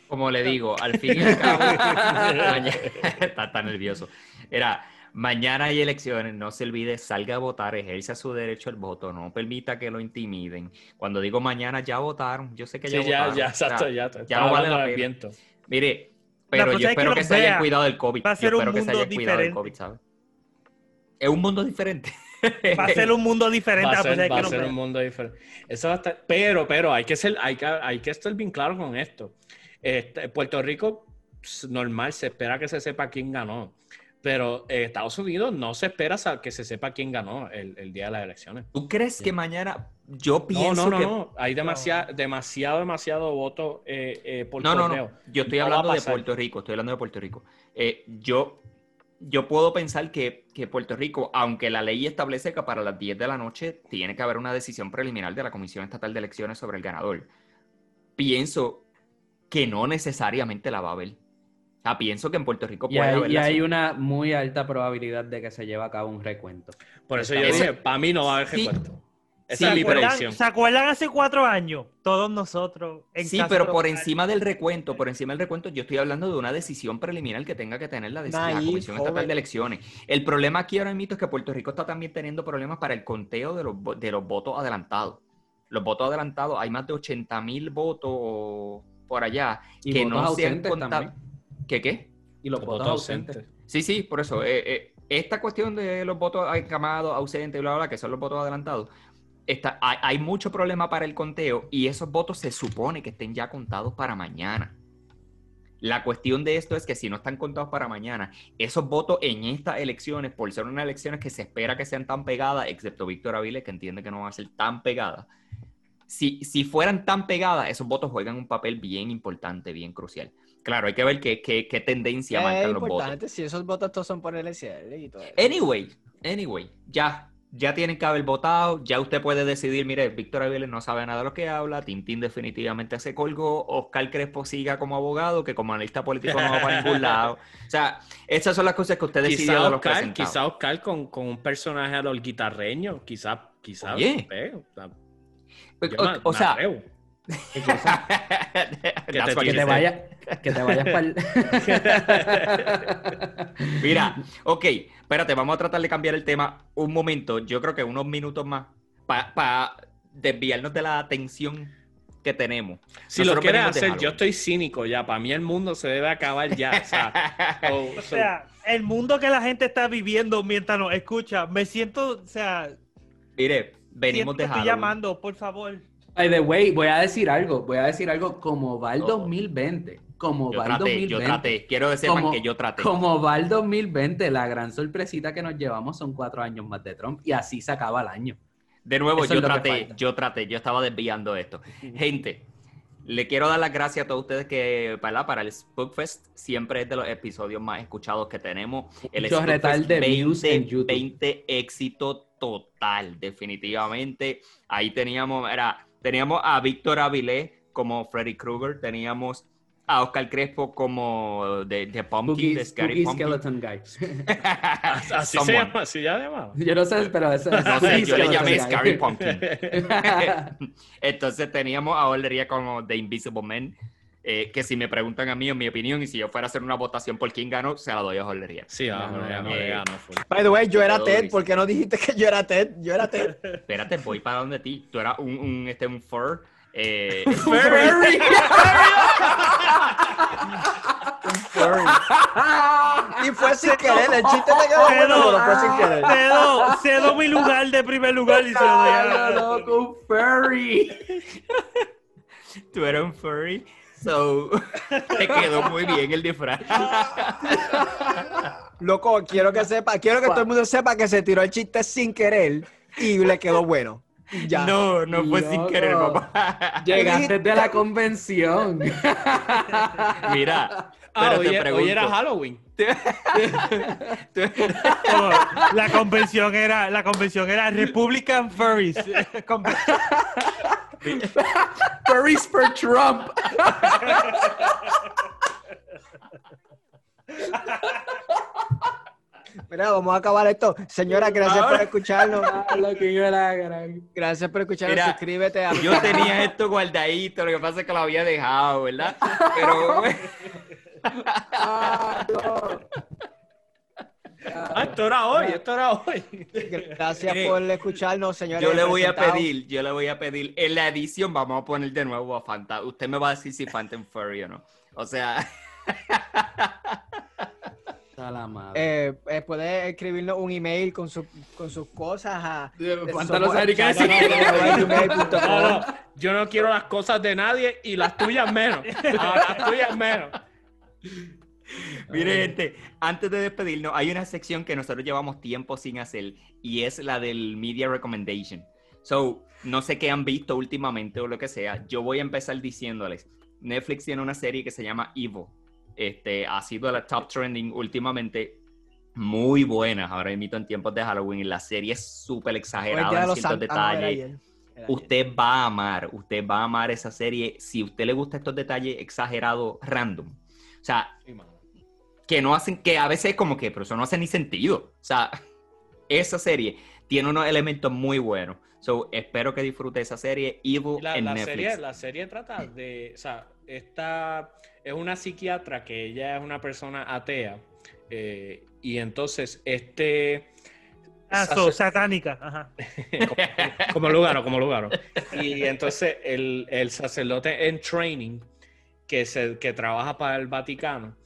Como le digo, al fin y al <laughs> cabo, <laughs> está tan nervioso. Era, Mañana hay elecciones, no se olvide, salga a votar, ejerza su derecho al voto, no permita que lo intimiden. Cuando digo mañana, ya votaron, yo sé que ya sí, ya, votaron. Ya, exacto, ya, ya, no vale la viento. Mire, pero yo espero que, se hayan cuidado del COVID. Va a ser un mundo diferente. COVID, ¿sabes? Es un mundo diferente. Va a ser un mundo diferente. Va a ser, va a ser un mundo diferente. Eso va a estar, pero, pero hay que ser, hay que, hay que estar bien claro con esto. Este, Puerto Rico, normal, se espera que se sepa quién ganó. Pero en Estados Unidos no se espera que se sepa quién ganó el, día de las elecciones. ¿Tú crees que mañana yo pienso no, no, que... No, hay demasiado, demasiado, demasiado voto eh, eh, por no, No, no, yo estoy hablando de Puerto Rico, estoy hablando de Puerto Rico. Eh, yo, yo puedo pensar que, que, Puerto Rico, aunque la ley establece que para las 10 de la noche tiene que haber una decisión preliminar de la Comisión Estatal de Elecciones sobre el ganador, pienso que no necesariamente la va a haber. Ah, pienso que en Puerto Rico puede y hay, Y hay una muy alta probabilidad de que se lleve a cabo un recuento. Por eso yo dije, para mí no va a haber recuento. Esa es mi predicción. ¿Se acuerdan hace cuatro años? Todos nosotros. sí, pero por encima del recuento, por encima del recuento, yo estoy hablando de una decisión preliminar que tenga que tener la, la Comisión Estatal de Elecciones. El problema aquí ahora mismo es que Puerto Rico está también teniendo problemas para el conteo de los, de los votos adelantados. Los votos adelantados, hay más de 80 mil votos por allá que no se han contado. ¿Qué qué? Y los, votos, ausentes. Sí, sí, por eso. Eh, eh, esta cuestión de los votos encamados, ausentes, bla, bla, bla, que son los votos adelantados, está, hay, mucho problema para el conteo y esos votos se supone que estén ya contados para mañana. La cuestión de esto es que si no están contados para mañana, esos votos en estas elecciones, por ser unas elecciones que se espera que sean tan pegadas, excepto Víctor Aviles, que entiende que no van a ser tan pegadas, si, si fueran tan pegadas, esos votos juegan un papel bien importante, bien crucial. Claro, hay que ver qué, qué, qué tendencia marcan los votos. si esos votos todos son por el y todo Anyway, anyway, ya, ya tienen que haber votado, ya usted puede decidir, mire, Víctor Aviles no sabe nada de lo que habla, Tintín definitivamente se colgó, Oscar Crespo siga como abogado, que como analista político no va para ningún <laughs> lado. O sea, esas son las cosas que usted decidió de los Oscar, Quizá Oscar con, con, un personaje a los guitarreños, quizá, quizá. Oye. Pues, o, sea, que, te vaya, que te vayas para el... <laughs> Mira, <laughs> ok, espérate, vamos a tratar de cambiar el tema un momento. Yo creo que unos minutos más para desviarnos de la atención que tenemos. Si lo quieres hacer, yo estoy cínico ya. Para mí el mundo se debe acabar ya. O <laughs> sea, el mundo que la gente está viviendo mientras nos escucha, me siento, o sea... Mire, venimos de Estoy llamando, por favor. By the way, voy a decir algo, voy a decir algo como va el 2020. Como va el 2020. Yo traté, quiero decir que yo traté. Como va el 2020, la gran sorpresita que nos llevamos son cuatro años más de Trump y así se acaba el año. De nuevo, yo traté, yo traté, yo estaba desviando esto. Gente, le quiero dar las gracias a todos ustedes que para, para el Spookfest siempre es de los episodios más escuchados que tenemos. El Spookfest de 20, en YouTube. 20 éxito total, definitivamente. Ahí teníamos, era, teníamos a Víctor Avilés como Freddy Krueger, teníamos a Oscar Crespo como de, de Pumpkin, de Scary Pumpkin. Skeleton Guy. <laughs> así se llama, así ya llama. Yo no sé, pero eso no sé, yo le llamé Scary Pumpkin. <laughs> Entonces teníamos a Olería como The Invisible Man. Eh, que si me preguntan a mí, en mi opinión, y si yo fuera a hacer una votación por quién ganó, se la doy a Olería. Sí, a Olería no, eh, ganó. By the way, yo era Ted, ¿por qué no dijiste que yo era Ted? Yo era Ted. Espérate, voy para donde ti. Tú eras un, un, este, un fur eh, furry. <laughs> furry. y fue sin querer, el chiste te quedó bueno, pero fue sin querer. Cedo, cedo mi lugar de primer lugar y se lo a loco, un furry. Tú eres un furry. So, te quedó muy bien el disfraz. Loco, quiero que sepa, quiero que todo el mundo sepa que se tiró el chiste sin querer y le quedó bueno. <laughs> No, no fue sin querer, papá. <laughs> Llegaste de la convención. <laughs> Mira, ah, pero te pregunto. hoy era Halloween. la convención era la convención era Republican Furries. Furries for Trump. Mira, vamos a acabar esto. Señora, gracias por escucharnos. <laughs> Gracias por escucharnos. Suscríbete a Yo tenía esto guardadito, lo que pasa es que lo había dejado, ¿verdad? Pero. Ah, esto era hoy, esto era hoy. Gracias por escucharnos, señores. Yo le voy a pedir, yo le voy a pedir, en la edición vamos a poner de nuevo a Fanta. Usted me va a decir si es furry o no. O sea. <laughs> la madre. Eh, eh, puede escribirnos un email con, su, con sus cosas a... yo no quiero las cosas de nadie y las tuyas menos. las tuyas menos. Mire, gente, antes de despedirnos, hay una sección que nosotros llevamos tiempo sin hacer y es la del Media Recommendation. So, no sé qué han visto últimamente o lo que sea. Yo voy a empezar diciéndoles. Netflix tiene una serie que se llama Evil este, ha sido la top trending últimamente. Muy buena, ahora invito en tiempos de Halloween. La serie es súper exagerada en ciertos detalles. Usted va a amar, usted va a amar esa serie si usted le gusta estos detalles exagerados, random. O sea, que no hacen, que a veces es como que, pero eso no hace ni sentido. O sea, <laughs> esa serie tiene unos elementos muy buenos. So, espero que disfrute esa serie Evil la, en Netflix. Serie, la serie trata de, o sea, esta es una psiquiatra que ella es una persona atea eh, y entonces este... Ah, satánica, Ajá. <laughs> como, lugar, como lugar. Y entonces el, el, sacerdote en training que, se, que trabaja para el Vaticano.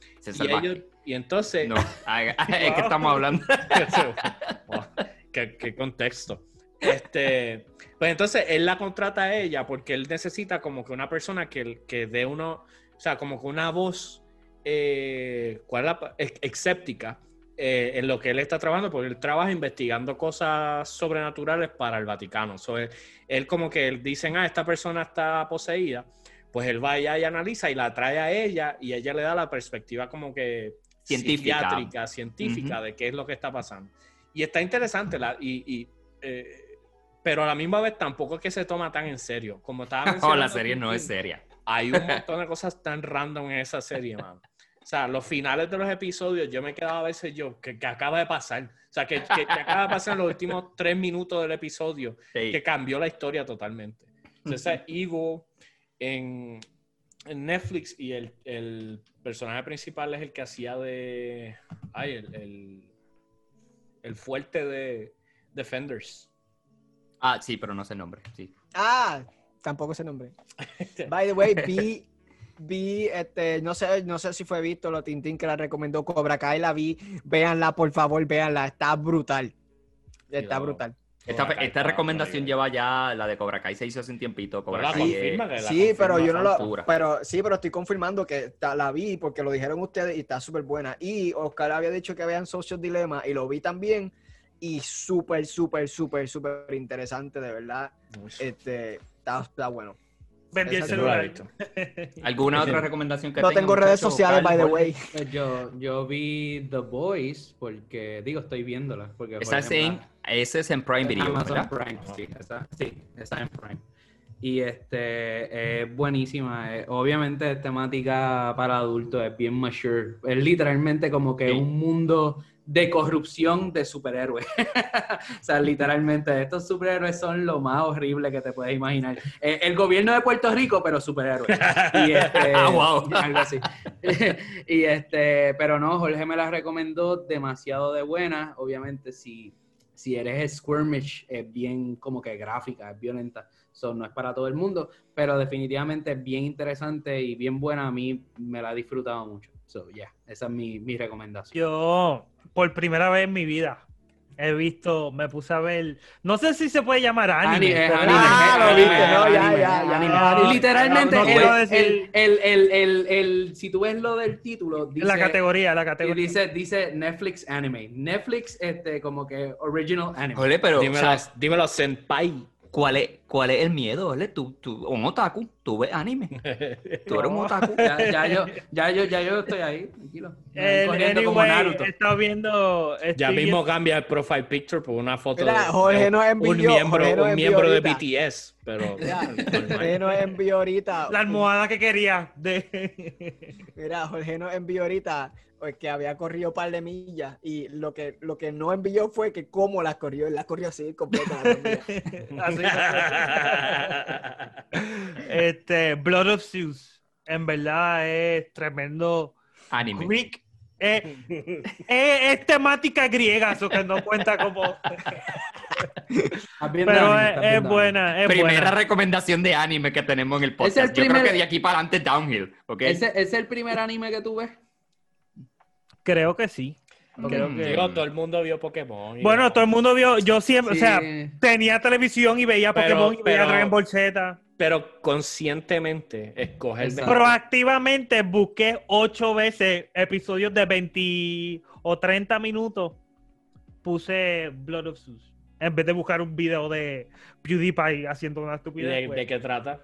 y, entonces... No, es que estamos hablando. <laughs> ¿Qué, contexto. Este, pues entonces él la contrata a ella porque él necesita como que una persona que, que dé uno, o sea, como que una voz, eh, ¿cuál la, escéptica eh, en lo que él está trabajando, porque él trabaja investigando cosas sobrenaturales para el Vaticano. So, él, como que dicen, ah, esta persona está poseída, pues él va allá y analiza y la trae a ella y ella le da la perspectiva como que científica, científica de qué es lo que está pasando. Y está interesante, la, y, eh, pero a la misma vez tampoco es que se toma tan en serio. Como estaba <laughs> mencionando. la serie no es seria. Hay un <laughs> montón de cosas tan random en esa serie, man. O sea, los finales de los episodios, yo me quedaba a veces yo, que, acaba de pasar? O sea, que, acaba de pasar en los últimos <laughs> tres minutos del episodio, que cambió la historia totalmente. Entonces, Evil en, en Netflix y el, el, personaje principal es el que hacía de. Ay, el, el, el fuerte de Defenders. Ah, sí, pero no sé el nombre. Sí. Ah, Tampoco ese nombre. <laughs> By the way, vi, vi, este, no sé, no sé si fue visto lo Tintín que la recomendó Cobra Kai, la vi, véanla, por favor, véanla, está brutal. Está brutal. Esta, recomendación lleva ya, la de Cobra Kai se hizo hace un tiempito. Cobra Kai sí, pero yo no lo, pero sí, pero estoy confirmando que la vi porque lo dijeron ustedes y está súper buena. Y Oscar había dicho que vean Social Dilemma y lo vi también y súper, súper, súper, súper interesante, de verdad. Este, está, bueno. Vendí el celular. ¿Alguna otra recomendación que No tengo redes sociales, by the way. Pues yo, yo vi The Voice porque, digo, estoy viéndola. Porque, en, ese es en Prime Video, Amazon Prime, sí, está, sí, está en Prime. Y este es buenísima. obviamente es temática para adultos, es bien mature. Es literalmente como que un mundo de corrupción de superhéroes. <laughs> o sea, literalmente, estos superhéroes son lo más horrible que te puedes imaginar. Eh, el gobierno de Puerto Rico, pero superhéroes. Y <laughs> este, ah, wow. <laughs> algo así. y este, pero no, Jorge me la recomendó demasiado de buena. Obviamente, si, si eres Squirmish, es bien como que gráfica, es violenta. So, no es para todo el mundo, pero definitivamente es bien interesante y bien buena. A mí me la he disfrutado mucho. So, yeah, esa es mi, mi recomendación. Yo, por primera vez en mi vida, he visto, me puse a ver, no sé si se puede llamar anime. ah, no. Literalmente, el, el, el, el, si tú ves lo del título, dice, la categoría, la categoría. Dice, dice Netflix Anime. Netflix, este, como que original anime. Oye, pero, dímelo, dímelo senpai. ¿Cuál es, ¿Cuál es el miedo? ¿vale? Tú, tú, un otaku, tú ves anime. Tú eres un otaku. Ya, ya, yo, ya, yo, ya yo estoy ahí, tranquilo. El, como Naruto. Está viendo. Ya mismo cambia el profile picture por una foto de Jorge nos envió, un miembro, un miembro de BTS. Pero. <laughs> Jorge nos envió ahorita. La almohada que quería. De... Mira, Jorge nos envió ahorita que había corrido un par de millas y lo que, lo que no envió fue que cómo las corrió, él las corrió así completa. <laughs> así. este, Blood of Zeus, en verdad es tremendo anime. Eh, es, temática griega, eso que no cuenta como. Pero es, buena. Primera recomendación de anime que tenemos en el podcast. Yo creo que de aquí para adelante downhill. ¿okay? ¿Ese, ¿Es el primer anime que tú ves? Creo que sí. Creo que... Digo, todo el mundo vio Pokémon. Bueno, todo el mundo vio, yo siempre, o sea, tenía televisión y veía Pokémon y veía Dragon Ball Z. Pero conscientemente escoger. Proactivamente busqué ocho veces episodios de 20 o 30 minutos. Puse Blood of Zeus. En vez de buscar un video de PewDiePie haciendo una estupidez. ¿De, ¿de qué trata?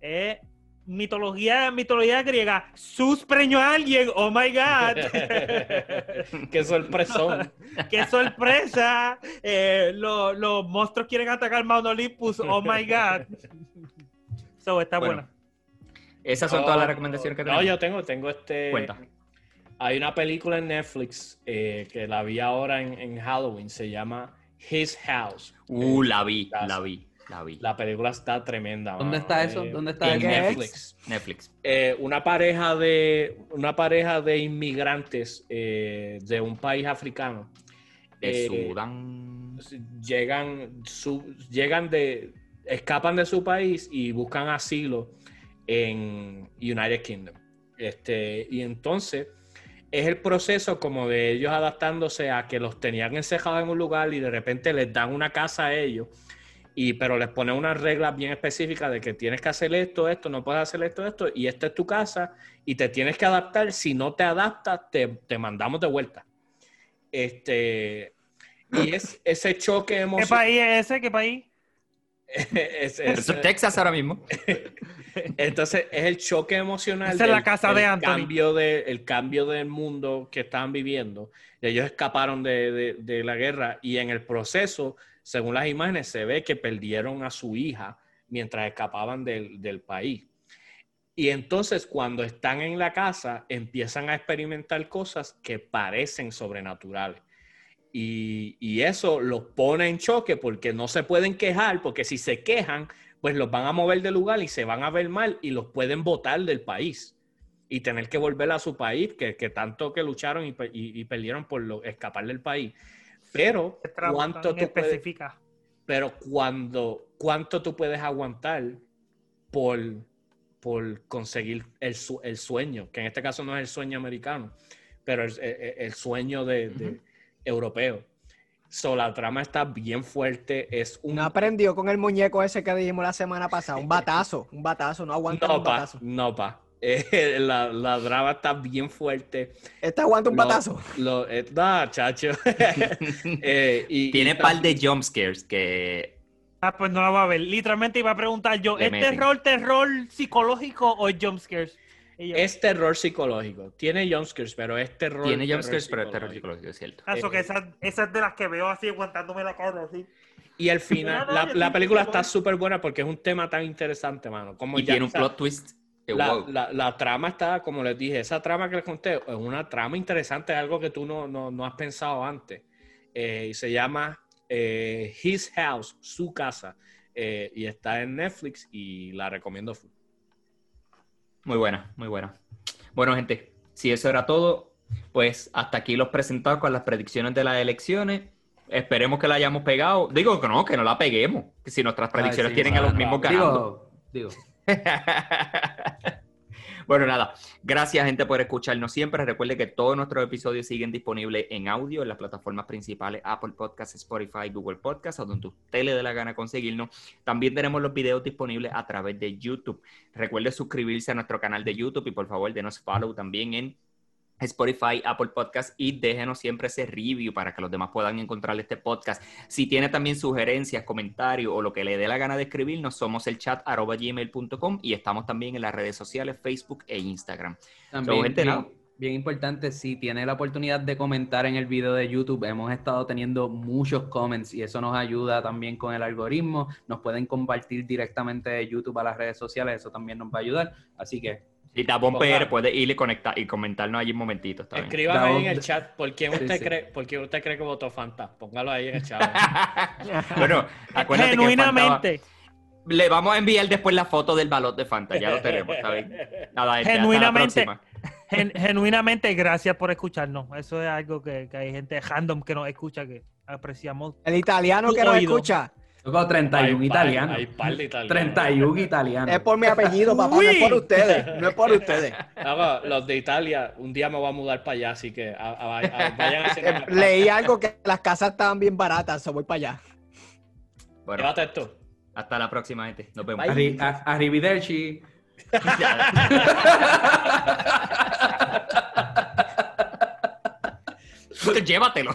Es mitología, mitología griega, sus preñó a alguien, oh my god. <laughs> Qué sorpresón. <laughs> Qué sorpresa. Eh, los monstruos quieren atacar Mount Olympus, oh my god. So, está buena. Esas son todas las recomendaciones que tengo. No, yo tengo, tengo este. Cuenta. Hay una película en Netflix eh, que la vi ahora en, en, Halloween, se llama His House. Uh, la vi, la vi. La película está tremenda. ¿Dónde está eso? ¿Dónde está en Netflix? Netflix. Eh, una pareja de una pareja de inmigrantes eh, de un país africano. De eh, Sudán. Llegan, llegan de, escapan de su país y buscan asilo en United Kingdom. Este, y entonces es el proceso como de ellos adaptándose a que los tenían encejados en un lugar y de repente les dan una casa a ellos y, pero les pone unas reglas bien específicas de que tienes que hacer esto, esto, no puedes hacer esto, esto, y esta es tu casa, y te tienes que adaptar. Si no te adaptas, te, te mandamos de vuelta. Este, y es <laughs> ese choque emocional. ¿Qué país es ese? ¿Qué país? <laughs> es, es, Texas ahora mismo. <laughs> Entonces, es el choque emocional. Esa es la casa de Anthony. Cambio de, el cambio del mundo que estaban viviendo. Ellos escaparon de, de, de la guerra y en el proceso según las imágenes, se ve que perdieron a su hija mientras escapaban del, país. Y entonces cuando están en la casa empiezan a experimentar cosas que parecen sobrenaturales. Y, eso los pone en choque porque no se pueden quejar, porque si se quejan, pues los van a mover del lugar y se van a ver mal y los pueden botar del país y tener que volver a su país, que, tanto que lucharon y, perdieron por escapar del país. Pero, ¿cuánto tú puedes, pero cuando, ¿cuánto tú puedes aguantar por, por conseguir el, el, sueño? Que en este caso no es el sueño americano, pero el, el, sueño de, europeo. So, la trama está bien fuerte. Es un... No aprendió con el muñeco ese que dijimos la semana pasada. Un batazo, un batazo, no aguanta un batazo. No, pa. Eh, la, la, drama está bien fuerte. ¿Esta aguanta un patazo? Lo, chacho. <laughs> <laughs> Eh, y, Tiene un par de jumpscares que Ah, pues no la va a ver. Literalmente iba a preguntar yo, ¿es terror, terror psicológico o jumpscares? Es terror psicológico. Tiene jumpscares, pero es terror. Tiene jumpscares, pero es terror psicológico, es cierto. Ah, eso que esas, esas de las que veo así aguantándome la cara, así. Y al final, <laughs> la, película está súper buena porque es un tema tan interesante, mano. Como y tiene un plot twist. La, la, trama está, como les dije, esa trama que les conté es una trama interesante, algo que tú no, no, has pensado antes. Eh, y se llama eh, His House, su casa. Eh, y está en Netflix y la recomiendo. Muy buena, muy buena. Bueno, gente, si eso era todo, pues hasta aquí los presentados con las predicciones de las elecciones. Esperemos que la hayamos pegado. Digo que no, que no la peguemos. Que si nuestras predicciones tienen a los mismos ganando. Digo, digo. <laughs> Bueno, nada. Gracias, gente, por escucharnos siempre. Recuerde que todos nuestros episodios siguen disponibles en audio en las plataformas principales Apple Podcasts, Spotify, Google Podcasts, o donde usted le dé la gana conseguirnos. También tenemos los videos disponibles a través de YouTube. Recuerde suscribirse a nuestro canal de YouTube y por favor denos follow también en Spotify, Apple Podcast y déjenos siempre ese review para que los demás puedan encontrar este podcast. Si tiene también sugerencias, comentarios o lo que le dé la gana de escribirnos, somos el chat arroba gmail.com y estamos también en las redes sociales Facebook e Instagram. También, bien, bien, importante, si tiene la oportunidad de comentar en el video de YouTube, hemos estado teniendo muchos comments y eso nos ayuda también con el algoritmo. Nos pueden compartir directamente de YouTube a las redes sociales, eso también nos va a ayudar. Así que y Tapón PR puede ir y conectar y comentarnos allí un momentito. Escríbame ahí en el chat por quién usted cree, por quién usted cree que votó Fanta. Póngalo ahí en el chat. <laughs> bueno, acuérdate Genuinamente. Que le vamos a enviar después la foto del balón de Fanta, ya lo tenemos, ¿está bien? Nada, este, genuinamente, genuinamente, gracias por escucharnos. Eso es algo que, que, hay gente random que nos escucha que apreciamos. El italiano que nos escucha. Tengo 31 italianos. 31 italianos. Es por mi apellido, papá, no es por ustedes. No es por ustedes. <laughs> los de Italia, un día me voy a mudar para allá, así que vayan a hacer eh, <laughs> Leí algo que las casas estaban bien baratas, so voy para allá. Bueno, Llévate esto. Hasta la próxima, gente. Nos vemos. Arri arrivederci. <laughs> Llévatelo.